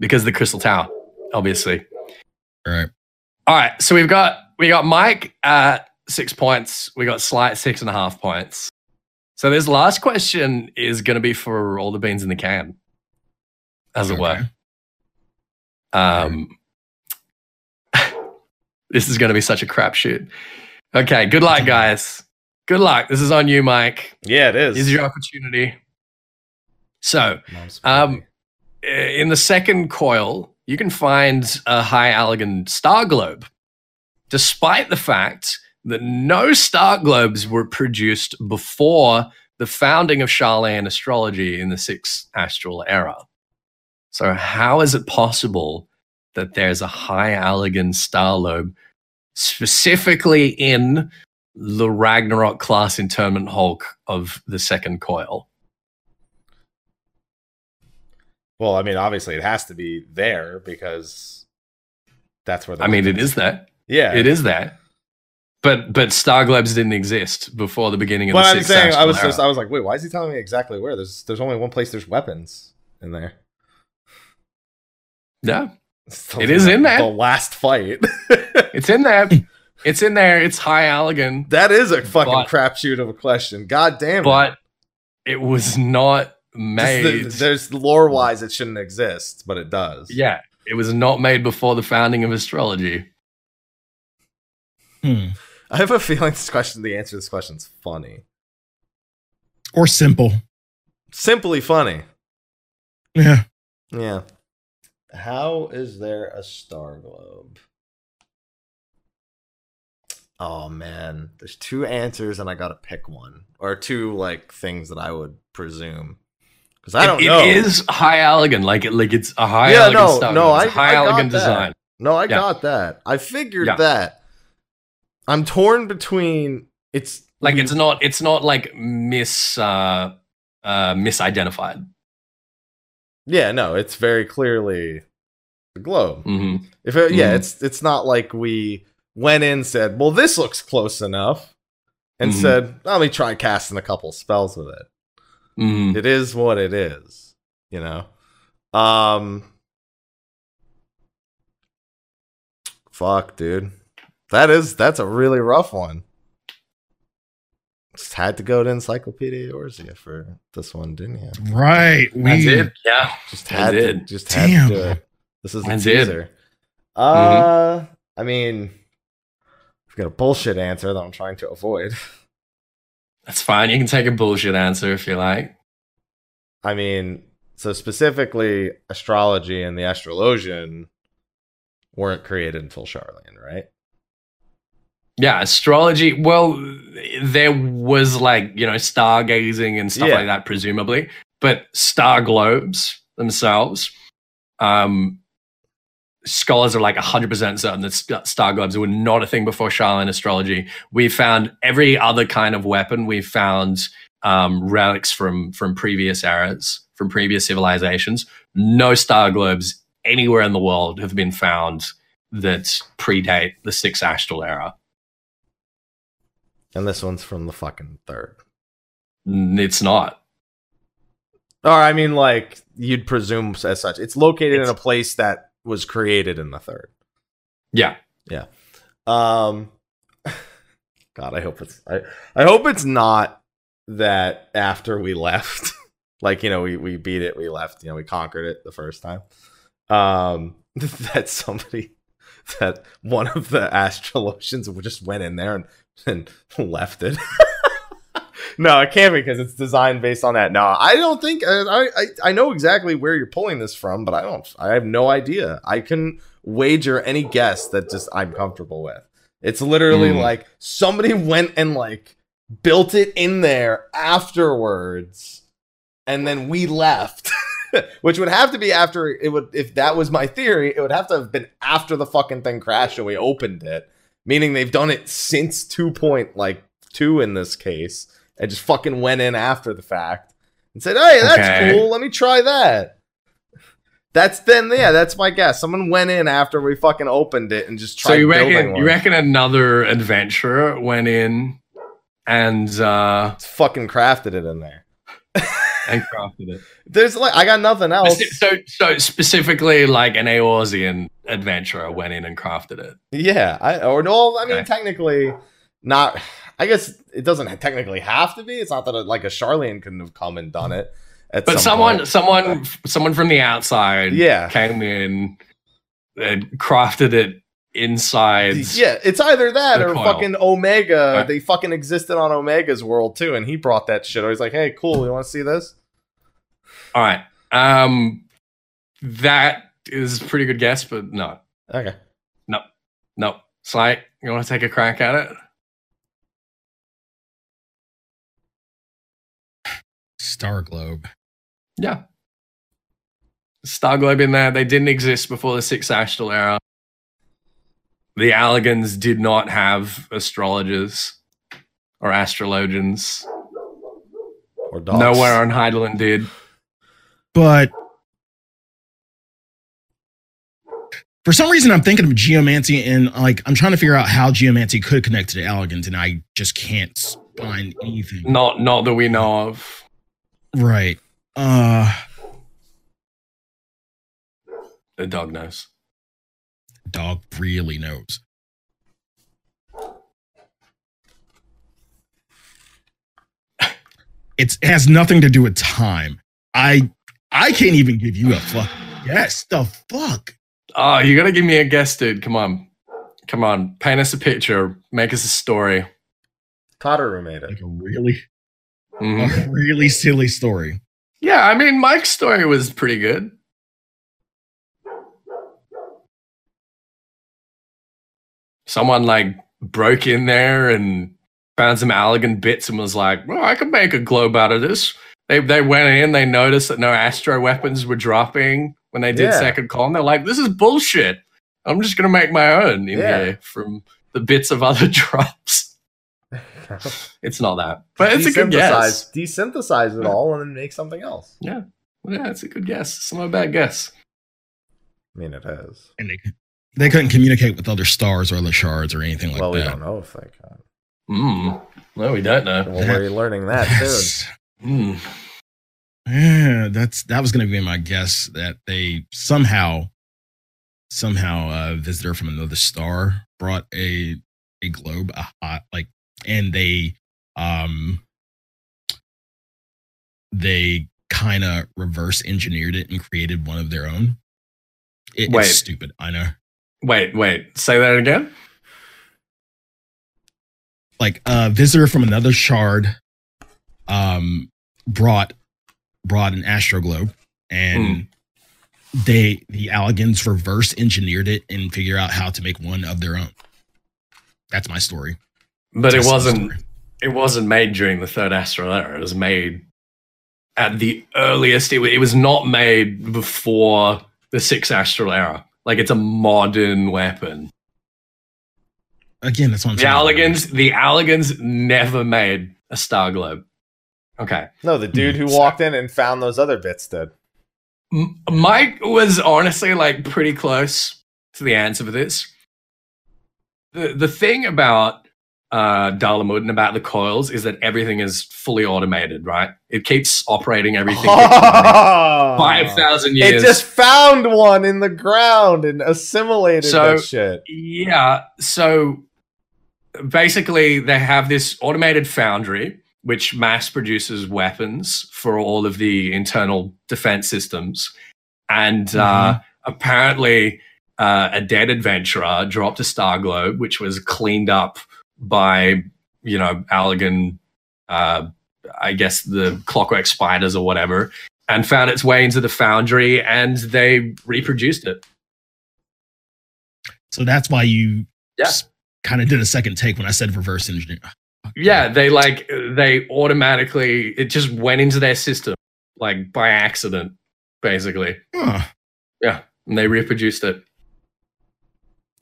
because of the Crystal Tower, obviously. all right. All right, so we've got we got Mike at six points. We got Slight six and a half points. So this last question is going to be for all the beans in the can, as it were. Okay. Um, this is going to be such a crapshoot. Okay, good luck, guys. Good luck. This is on you, Mike. yeah, it is. Here's your opportunity. So, Um, in the second coil, you can find a high Allagan star globe, despite the fact that no star globes were produced before the founding of Sharlayan astrology in the sixth astral era. So, how is it possible that there's a high Allagan star globe specifically in the Ragnarok class internment Hulk of the second coil? well, I mean, obviously, it has to be there because that's where. The I mean, it is there. Yeah, It is that. But but star globes didn't exist before the beginning of But the I'm saying, I was era. just, I was like, wait, why is he telling me exactly where? There's, there's only one place. There's weapons in there. Yeah, It's It is in there. The last fight. it's in there. it's in there. It's high Allagan, that is a fucking But- crapshoot of a question. God damn it. but it was not made. the- there's lore wise, it shouldn't exist, but it does. yeah, it was not made before the founding of astrology. Hmm. I have a feeling this question, the answer to this question is funny. Or simple. Simply funny. Yeah. Yeah. How is there a star globe? Oh man, there's two answers and I gotta pick one or two like things that I would presume because I don't It- know. It is high Allagan, like it, like it's a high Yeah, no, star. no, it's a I- high I that. design. No, I Yeah. got that. I figured Yeah. that. I'm torn between it's Like it's not. It's not like mis uh, uh, misidentified. yeah, no, it's very clearly the globe. hmm If it, yeah, Mhm. it's it's not like we went in said, "Well, this looks close enough," and Mhm. said, "Let me try casting a couple spells with it." hmm It is what it is, you know. Um, fuck, dude, that is that's a really rough one. Just had to go to Encyclopedia Eorzea for this one, didn't you? Right. We I did. Yeah. Just I had to, just had Damn. to do it. This is a teaser. Uh, I mean, I've got a bullshit answer that I'm trying to avoid. That's fine. You can take a bullshit answer if you like. I mean, so specifically, astrology and the astrologian weren't created until Sharlayan, right? Yeah, astrology. Well, there was like, you know, stargazing and stuff Yeah. like that, presumably. But star globes themselves, um, scholars are like 100% certain that star globes were not a thing before Sharlayan astrology. We found every other kind of weapon. We found um, relics from from previous eras, from previous civilizations. No star globes anywhere in the world have been found that predate the sixth astral era. And this one's from the fucking third. It's not. Or I mean, like you'd presume as such. It's located in a place that was created in the third. Yeah. Yeah. Um, God, I hope it's I, I hope it's not that after we left, like you know, we we beat it, we left, you know, we conquered it the first time. Um, that somebody that one of the astrologians just went in there and and left it. No, it can't be because it's designed based on that. No, I don't think uh, I, I I know exactly where you're pulling this from, but I don't. I have no idea. I can wager any guess that just I'm comfortable with. It's literally Hmm. like somebody went and like built it in there afterwards, and then we left. Which would have to be after it would if that was my theory, it would have to have been after the fucking thing crashed and we opened it. Meaning they've done it since two point like two in this case, and just fucking went in after the fact and said, Hey, that's Okay. cool, let me try that. That's then yeah, that's my guess. Someone went in after we fucking opened it and just tried So you reckon one. you reckon another adventurer went in and uh fucking crafted it in there. and crafted it. There's like I got nothing else. So so specifically like an Eorzean adventurer went in and crafted it. Yeah, I or no, I mean Okay. technically not. I guess it doesn't technically have to be. It's not that a, like a Sharlayan couldn't have come and done it. At But some someone point. someone someone from the outside yeah, came in and crafted it inside yeah, it's either that or coil. fucking Omega. Right. They fucking existed on Omega's world too, and he brought that shit. I was like, hey, cool. You want to see this? All right. Um that is a pretty good guess, but no. Okay. No. Slight, you want to take a crack at it? Star Globe. Yeah. Star Globe in there. They didn't exist before the Sixth Astral era. The Allagans did not have astrologers or astrologians. Or dogs. Nowhere on Hydaelyn did. But for some reason, I'm thinking of geomancy and like I'm trying to figure out how geomancy could connect to the Allagans, and I just can't find anything. Not not that we know of. Right. Uh, The dog knows. dog really knows. It's, it has nothing to do with time. I I can't even give you a fuck. Yes, the fuck. Oh, you gotta give me a guess, dude. Come on. Come on. Paint us a picture. Make us a story. Tataru made it. Like a really, Mhm. a really silly story. Yeah, I mean, Mike's story was pretty good. Someone like broke in there and found some Allagan bits and was like, "Well, I could make a globe out of this." They they went in, they noticed that no astro weapons were dropping when they did Yeah. second column. They're like, "This is bullshit. I'm just gonna make my own in Yeah. here from the bits of other drops." It's not that, but it's a good guess. Desynthesize, desynthesize it all and then make something else. Yeah, yeah, it's a good guess. It's not a bad guess. I mean, it is. And they they couldn't communicate with other stars or other shards or anything like that. well, we don't know if they can. Mm. No, we don't know. Well, we're learning that soon. That's- Mm. Yeah, that's that was going to be my guess that they somehow somehow a visitor from another star brought a a globe a hot like and they um they kind of reverse engineered it and created one of their own. It- Wait. it's stupid, I know. Wait, wait. Say that again. Like a visitor from another shard um brought brought an astro globe and they the Allagans reverse engineered it and figure out how to make one of their own. That's my story. But it wasn't. story. It wasn't made during the third astral era. It was made at the earliest. It, it was not made before the sixth astral era. Like it's a modern weapon. Again, that's what I'm The saying. Allagans, the Allagans never made a star globe. Okay. No, the dude who walked in and found those other bits did. M- Mike was honestly like pretty close to the answer for this. The the thing about uh Dalamud and about the coils is that everything is fully automated, right? It keeps operating everything five thousand years. It just found one in the ground and assimilated So- that shit. Yeah. So basically, they have this automated foundry which mass produces weapons for all of the internal defense systems. And uh, apparently, uh, a dead adventurer dropped a star globe, which was cleaned up by, you know, Allagan, uh, I guess the clockwork spiders or whatever, and found its way into the foundry and they reproduced it. So that's why you Yeah. kind of did a second take when I said reverse engineer. Yeah, they like they automatically it just went into their system like by accident, basically, Huh. and they reproduced it.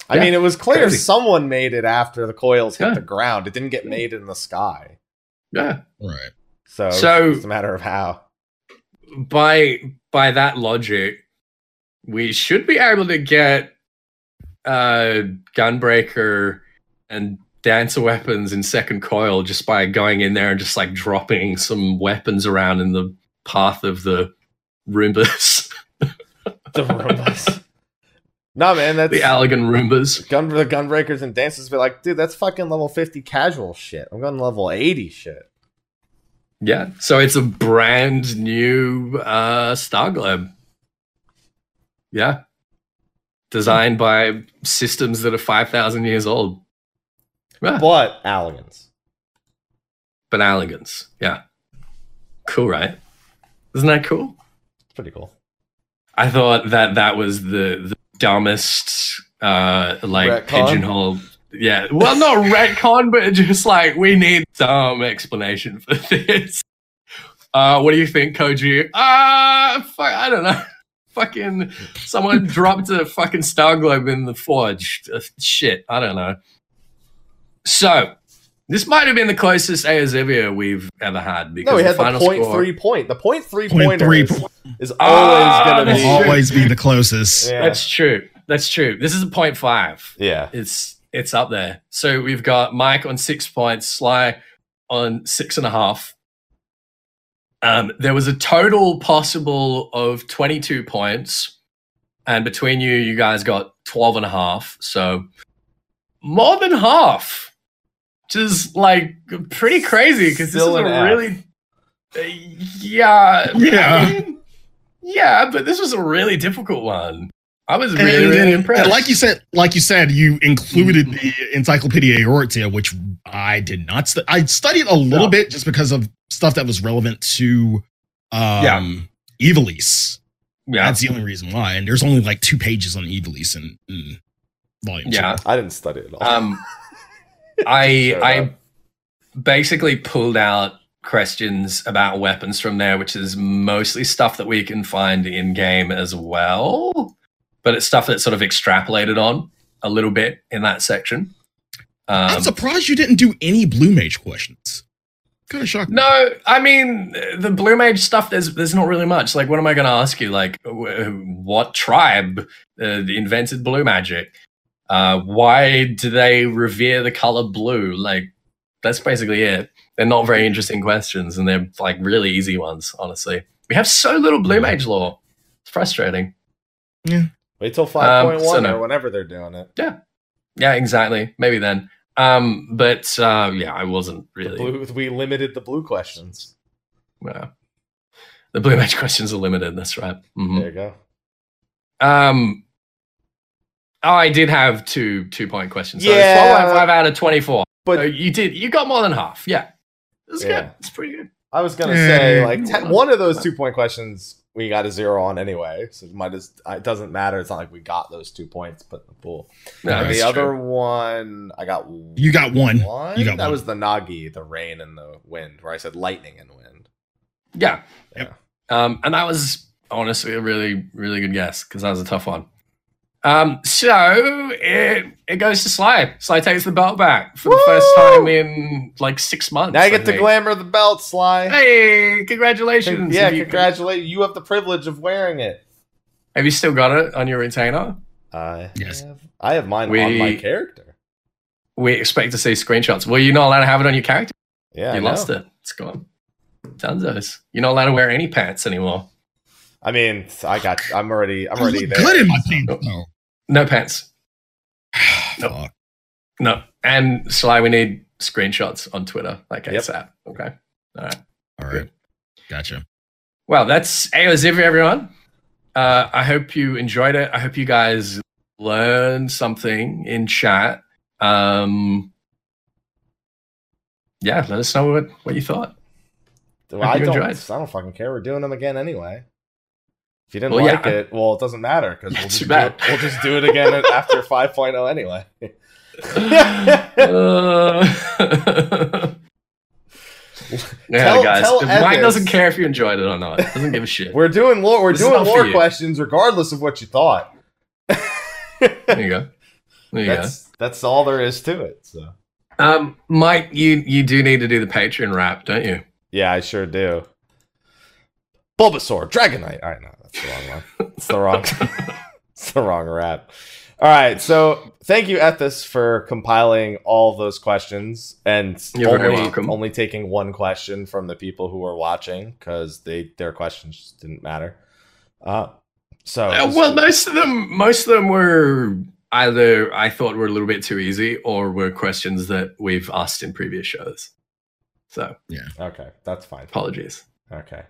I Yeah, mean, it was clear crazy. someone made it after the coils hit Yeah. the ground. It didn't get made in the sky. Yeah, Right. So, So- it's a matter of how. by by that logic, we should be able to get uh gunbreaker and dancer weapons in second coil just by going in there and just like dropping some weapons around in the path of the Roombas, The Roombas. no, man, that's the Allagan Roombas. gun the gunbreakers and dancers be like, dude, that's fucking level 50 casual shit. I'm going level 80 shit. Yeah, so it's a brand new uh, Star Globe. Yeah, designed by systems that are five thousand years old. Yeah, But Allagans. but elegance. Yeah, cool, right? Isn't that cool? It's pretty cool. I thought that that was the the dumbest uh like Retcon? pigeonhole. Yeah, well, not retcon, but just like we need some explanation for this. Uh, what do you think, Koji? Uh, fuck, I don't know. fucking someone dropped a fucking star globe in the forge. Uh, shit, I don't know. So this might have been the closest Eorzivia we've ever had because No, we the had the final point score. three point. The point three Point pointer three is, po- is always Ah, going to be. always be the closest. Yeah. That's true. That's true. This is a point five. yeah. It's it's up there. So we've got Mike on six points, Sly on six and a half. Um, there was a total possible of 22 points. And between you, you guys got 12 and a half. So more than half, which is like pretty crazy because this is Still a really, uh, yeah, Yeah. I mean, yeah, but this was a really difficult one. I was And- really, really and- impressed. and like you said, like you said, you included the Encyclopedia Eorzea, which I did not. Stu- I studied a little No. bit just because of stuff that was relevant to um, Ivalice. yeah, That's the only reason why. And there's only like two pages on Ivalice in, in volume. two. yeah. I didn't study it at all. Um, I I basically pulled out questions about weapons from there, which is mostly stuff that we can find in game as well, but it's stuff that's sort of extrapolated on a little bit in that section. I'm Um, surprised you didn't do any Blue Mage questions. Kind of shocked. no, I mean the blue mage stuff. There's there's not really much. Like, what am I going to ask you? Like, wh- what tribe uh, invented blue magic? Uh, why do they revere the color blue? Like, that's basically it. They're not very interesting questions, and they're like really easy ones. Honestly, we have so little blue mage lore. It's frustrating. Yeah. Wait till 5.1 um, so no. or whenever they're doing it. Yeah, Yeah, exactly. Maybe then. Um, but uh, yeah, I wasn't really. blue, we limited the blue questions. Yeah. The blue mage questions are limited. That's right. Mhm. There you go. Um. Oh, I did have two two point questions. So Yeah. it's 12.5 out of twenty four. But- So you did you got more than half. Yeah, it's Yeah. good. It's pretty good. I was gonna Yeah. say like ten, one of those two point questions we got a zero on anyway, so it might as it doesn't matter. It's not like we got those two points put in the pool. Yeah, and that's the other true. one, I got You got one. one. You got that one. was the Nagi, the rain and the wind, where I said lightning and wind. Yeah. Yep. Um, and that was honestly a really really good guess because that was a tough one. Um, so it it goes to Sly. Sly takes the belt back for the first time in like six months. Now you I get to think. glamour the belt, Sly. Hey, congratulations! yeah, you, congratulations. You have the privilege of wearing it. have you still got it on your retainer? I Yes. have, I have mine We- on my character. We expect to see screenshots. Well, you're not allowed to have it on your character. Yeah, you I know. lost it. It's gone. Dunzos. You're not allowed to wear any pants anymore. I mean, I got. I'm already. I'm I already look there. good in my pants though. No pants. Nope. Fuck. No. And Sly, we need screenshots on Twitter, like Yep. ASAP. Okay. All right. All right. Gotcha. Well, that's AOZ for everyone. Uh, I hope you enjoyed it. I hope you guys learned something in chat. Um, yeah, let us know what, what you thought. Well, I you don't. I don't fucking care. We're doing them again anyway. If you didn't Well, like yeah. it, well, it doesn't matter because we'll, just do it- we'll just do it again after 5.0 anyway. Uh, yeah, Tell- guys. tell Mike doesn't care if you enjoyed it or not. Doesn't give a shit. We're doing lore. We're This doing lore questions regardless of what you thought. There you go. There you go. that's that's all there is to it. So Um, Mike, you you do need to do the Patreon rap, don't you? yeah, I sure do. Bulbasaur, Dragonite. All right, no, that's the wrong one. It's the wrong. it's the wrong rap. All right, so thank you, Ethis, for compiling all of those questions and You're very only welcome. only taking one question from the people who were watching because they their questions just didn't matter. Uh, so Uh, well, most of them, most of them were either I thought were a little bit too easy, or were questions that we've asked in previous shows. So yeah, okay, that's fine. apologies. Okay.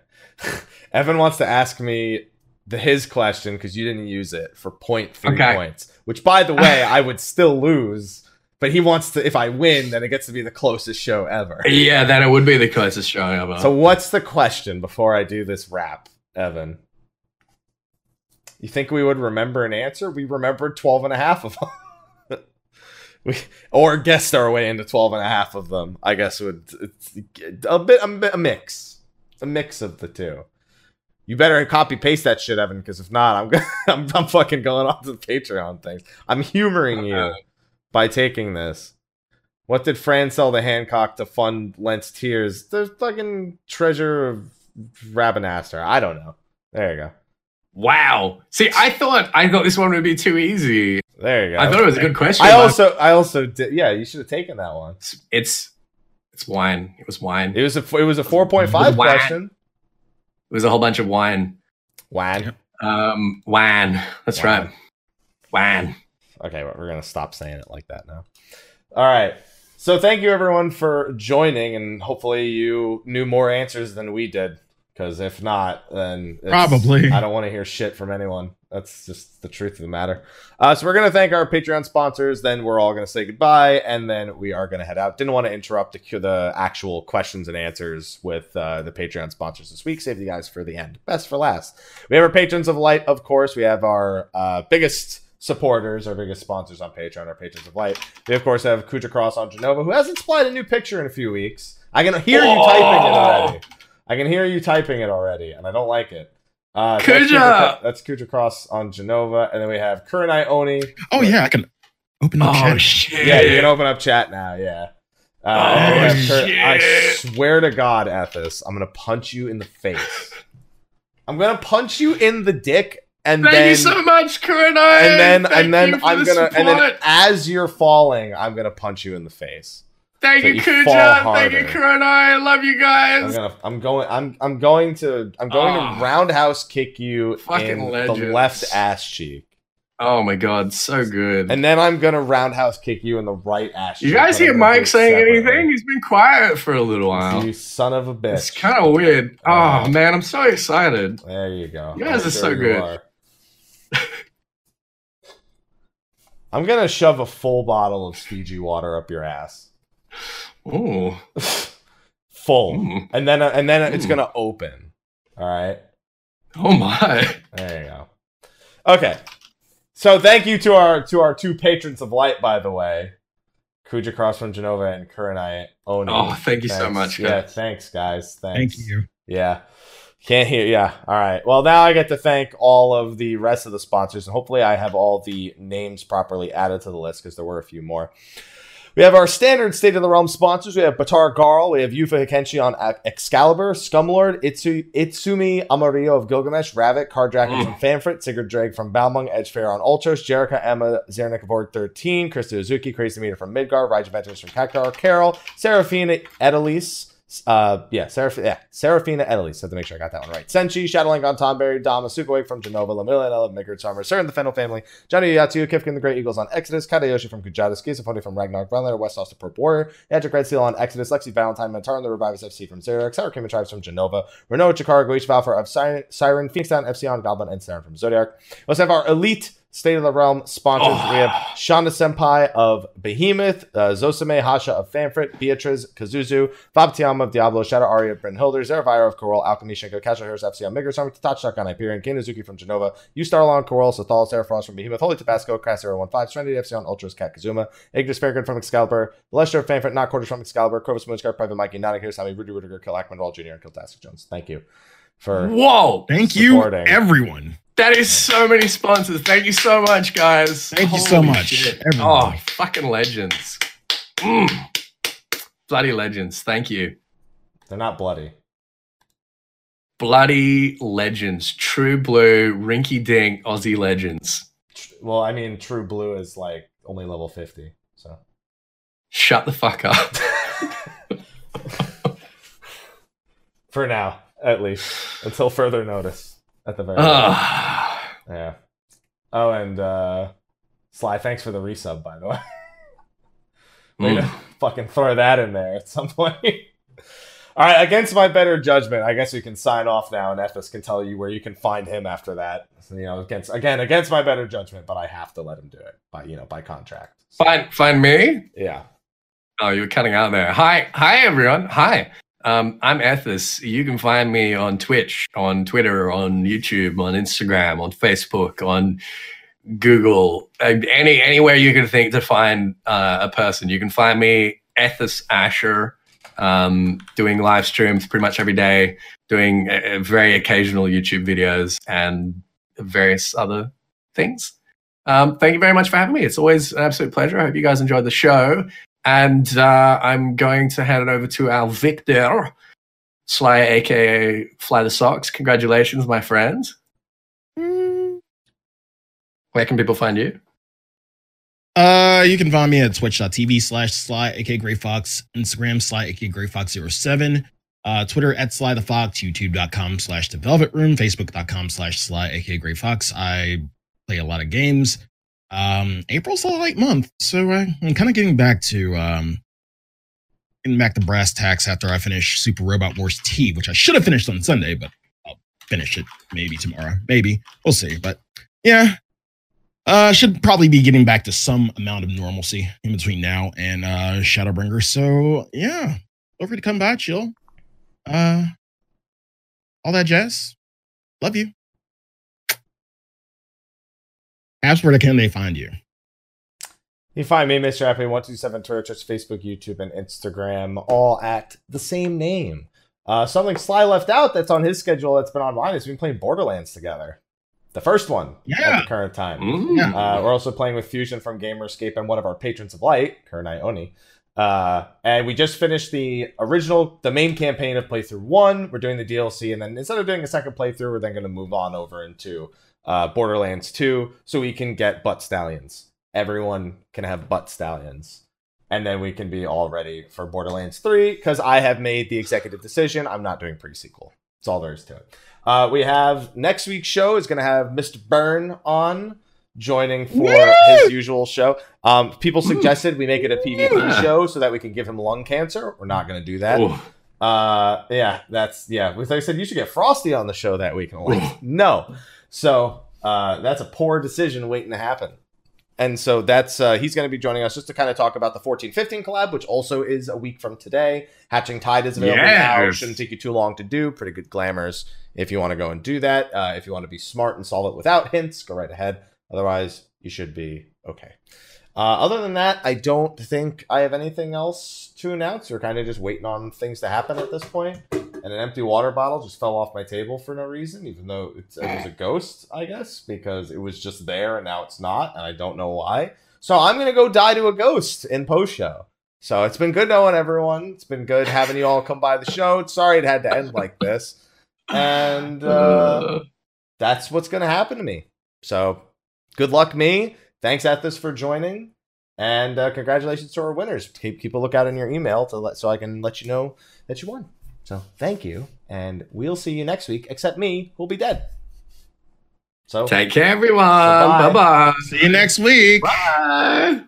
Evan wants to ask me the his question because you didn't use it for point three Okay. points. Which, by the way, I would still lose. But he wants to. If I win, then it gets to be the closest show ever. Yeah, then it would be the closest show ever. So, what's the question before I do this rap, Evan? You think we would remember an answer? We remembered 12 and a half of them. we, or guessed our way into 12 and a half of them, I guess would it's a bit a, bit- a mix. A mix of the two. You better copy paste that shit, Evan, because if not, I'm, gonna, I'm I'm fucking going off to the Patreon things. I'm humoring you uh-huh. by taking this. What did Fran sell to Hancock to fund Lent's tears? The fucking treasure of Rabanastre. I don't know. There you go. wow. See, I thought I thought this one would be too easy. There you go. I thought it was a good question. I also, I also did. Yeah, you should have taken that one. it's, it's it's wine. It was wine. It was a, it was a four point five Wine. question. It was a whole bunch of wine. Wine. Um, wine. That's Wine. right. Wine. Okay, well, we're gonna stop saying it like that now. All right. So thank you everyone for joining, and hopefully you knew more answers than we did. Because if not, then it's- Probably. I don't want to hear shit from anyone. That's just the truth of the matter. Uh, so we're gonna thank our Patreon sponsors. Then we're all gonna say goodbye, and then we are gonna head out. Didn't want to interrupt the, the actual questions and answers with uh, the Patreon sponsors this week. Save you guys for the end. Best for last. We have our patrons of light, of course. We have our uh, biggest supporters, our biggest sponsors on Patreon, our patrons of light. We of course have Kuja Cross on Jenova, who hasn't supplied a new picture in a few weeks. I can hear you Oh. typing it already. I can hear you typing it already, and I don't like it. Uh, so that's Kuja! Kuja- That's Kuja Cross on Jenova, and then we have Kurenai Oni. Oh yeah, I can open the Oh chat. shit. Yeah, you can open up chat now. Yeah. Uh, and then we Oh, have Kur- I swear to God, Ethis, I'm gonna punch you in the face. I'm gonna punch you in the dick, and Thank then you so much, Kurenai. and then Thank and then you for I'm the gonna and then as you're falling, I'm gonna punch you in the face. Thank so you, Kuja. Thank you. Kurenai. I love you I'm guys. gonna I'm going I'm I'm going to I'm going Ah. to roundhouse kick you in the left ass cheek. Oh my god, so good. And then I'm gonna roundhouse kick you in the right ass you guys hear Mike saying separately. anything? He's been quiet for a little while. You son of a bitch. It's kind of weird. Oh Uh, man, I'm so excited. There you go. You guys I'm are so good. are. I'm gonna shove a full bottle of Fiji water up your ass. Ooh. full. Mm. And then and then it's Mm. gonna open. All right. Oh my. There you go. Okay. So thank you to our to our two patrons of light, by the way. Kuja Cross from Jenova and Kurenai Oni. Oh, thank you so Thanks. much, Yeah, thanks, guys. Thanks. Thank you. Yeah. Can't hear. Yeah. All right. Well, now I get to thank all of the rest of the sponsors, and hopefully, I have all the names properly added to the list because there were a few more. We have our standard State of the Realm sponsors. We have Batar Garl, we have Yufa Hikenshi on Excalibur, Scumlord, Itsu, Itsumi Amarillo of Gilgamesh, Ravik, Cardraken mm. from Famfrit, Sigurd Drake from Balmung, Edgefair on Ultros, Jerica Emma, Zernik of Org 13, Krista Uzuki, Crazy Meter from Midgar, Raja from Cactuar, Carol, Seraphina Edelise, uh, yeah, Seraph- yeah, Seraphina Edelise. Had to make sure I got that one right. Senshi, Shadowlink on Tonberry, Dama, Sukawake from Jenova, Lamilla, Ella, Mikard, Summer, Sir and the Fennel family, Johnny Yatsu, Kifkin, the Great Eagles on Exodus, Kadayoshi from Kujata, Skizafoni from Ragnarok, Brownletter, West Oster, Purp Warrior, Magic Red Seal on Exodus, Lexi Valentine, Mentar, and the Revivers FC from Xerox, Sour Tribes from Jenova, Renault, Chikara, Goichi Valfer of Siren, Siren Phoenix Down, FC on Goblin, and Siren from Zodiac. Also have our elite State of the Realm sponsors. Oh. We have Shonda Senpai of Behemoth, uh, Zosame Hasha of Famfrit, Beatriz Kazuzu, Fab of Diablo, Shadow Aria of Brynhildr, Zeravira of Coeurl, Alchemy Shinko, Casual Heroes FC on Migger, Summer, Tatachak on Hyperion, Kanazuki from Jenova, Ustarla on Coeurl, Sathal, Seraphos from Behemoth, Holy Tabasco, Crass 015, Serenity FC on Ultros, Cat Kazuma, Ignis Fairgood from Excalibur, Lester of Famfrit, Not Quarters from Excalibur, Corvus Moonscar, Private Mikey, Nana Sami, Rudy Rudiger, Kill Ackman, Jr., and Kiltastic Jones. Thank you for Whoa! Thank supporting. you, everyone. That is so many sponsors. Thank you so much, guys. Thank Holy you so much. Oh, fucking legends. Mm. Bloody legends. Thank you. They're not bloody. Bloody legends. True blue, rinky dink Aussie legends. Well, I mean, true blue is like only level 50. So shut the fuck up. For now, at least, until further notice at the very uh. Yeah. Oh, and uh Sly, thanks for the resub, by the way. Way mm. to fucking throw that in there at some point. All right, against my better judgment, I guess we can sign off now, and Ethos can tell you where you can find him after that. You know, against again against my better judgment, but I have to let him do it by you know by contract. So, find find me. Yeah. Oh, you're cutting out there. Hi, hi everyone. Hi. Um, I'm Ethos. You can find me on Twitch, on Twitter, on YouTube, on Instagram, on Facebook, on Google, uh, any anywhere you can think to find uh, a person. You can find me, Ethos Asher, um, doing live streams pretty much every day, doing uh, very occasional YouTube videos and various other things. Um, thank you very much for having me. It's always an absolute pleasure. I hope you guys enjoyed the show. And uh, I'm going to hand it over to our Victor, Sly, aka Fly the Socks. Congratulations, my friend. Mm. Where can people find you? Uh, you can find me at twitch.tv slash sly, aka Gray Fox, Instagram, sly, aka Gray Fox07, uh, Twitter at Sly the Fox, YouTube.com slash The Velvet Room, Facebook.com slash Sly, aka Gray Fox. I play a lot of games. Um, April's a light month, so I, I'm kind of getting back to um, getting back to brass tacks after I finish Super Robot Wars T, which I should have finished on Sunday, but I'll finish it maybe tomorrow. Maybe we'll see. But yeah, uh, should probably be getting back to some amount of normalcy in between now and uh, Shadowbringer. So yeah, feel free to come by, chill. Uh, all that jazz. Love you. As where can they find you? You find me, Mr. Happy, 127 Twitter, Twitch, Facebook, YouTube, and Instagram, all at the same name. Uh, something Sly left out that's on his schedule that's been online is we've been playing Borderlands together. The first one yeah. at the current time. Mm-hmm. Uh, we're also playing with Fusion from Gamer Escape and one of our patrons of light, Kurenai Oni. Uh, and we just finished the original, the main campaign of playthrough one. We're doing the DLC, and then instead of doing a second playthrough, we're then going to move on over into uh, Borderlands 2 so we can get butt stallions. Everyone can have butt stallions. And then we can be all ready for Borderlands 3 because I have made the executive decision. I'm not doing pre sequel. That's all there is to it. Uh, we have next week's show is going to have Mr. Burn on joining for Woo! his usual show. Um, people suggested we make it a PvP yeah. show so that we can give him lung cancer. We're not going to do that. Ooh. Uh, yeah, that's yeah. I said you should get Frosty on the show that week. Like, no. So uh, that's a poor decision waiting to happen. And so that's uh, he's going to be joining us just to kind of talk about the 14-15 collab, which also is a week from today. Hatching Tide is available yes. now. Shouldn't take you too long to do. Pretty good glamours if you want to go and do that. Uh, if you want to be smart and solve it without hints, go right ahead. Otherwise, you should be okay. Uh, other than that, I don't think I have anything else to announce. We're kind of just waiting on things to happen at this point. and an empty water bottle just fell off my table for no reason, even though it's, it was a ghost, I guess, because it was just there and now it's not, and I don't know why. So I'm gonna go die to a ghost in post show. So it's been good knowing everyone. It's been good having you all come by the show. Sorry it had to end like this, and uh, that's what's gonna happen to me. So good luck, me. Thanks, Ethis, for joining. And uh, congratulations to our winners. Keep, keep a lookout in your email to let so I can let you know that you won. So thank you, and we'll see you next week. Except me, who'll be dead. So Take care, everyone. Bye-bye. Bye bye. See you next week. Bye.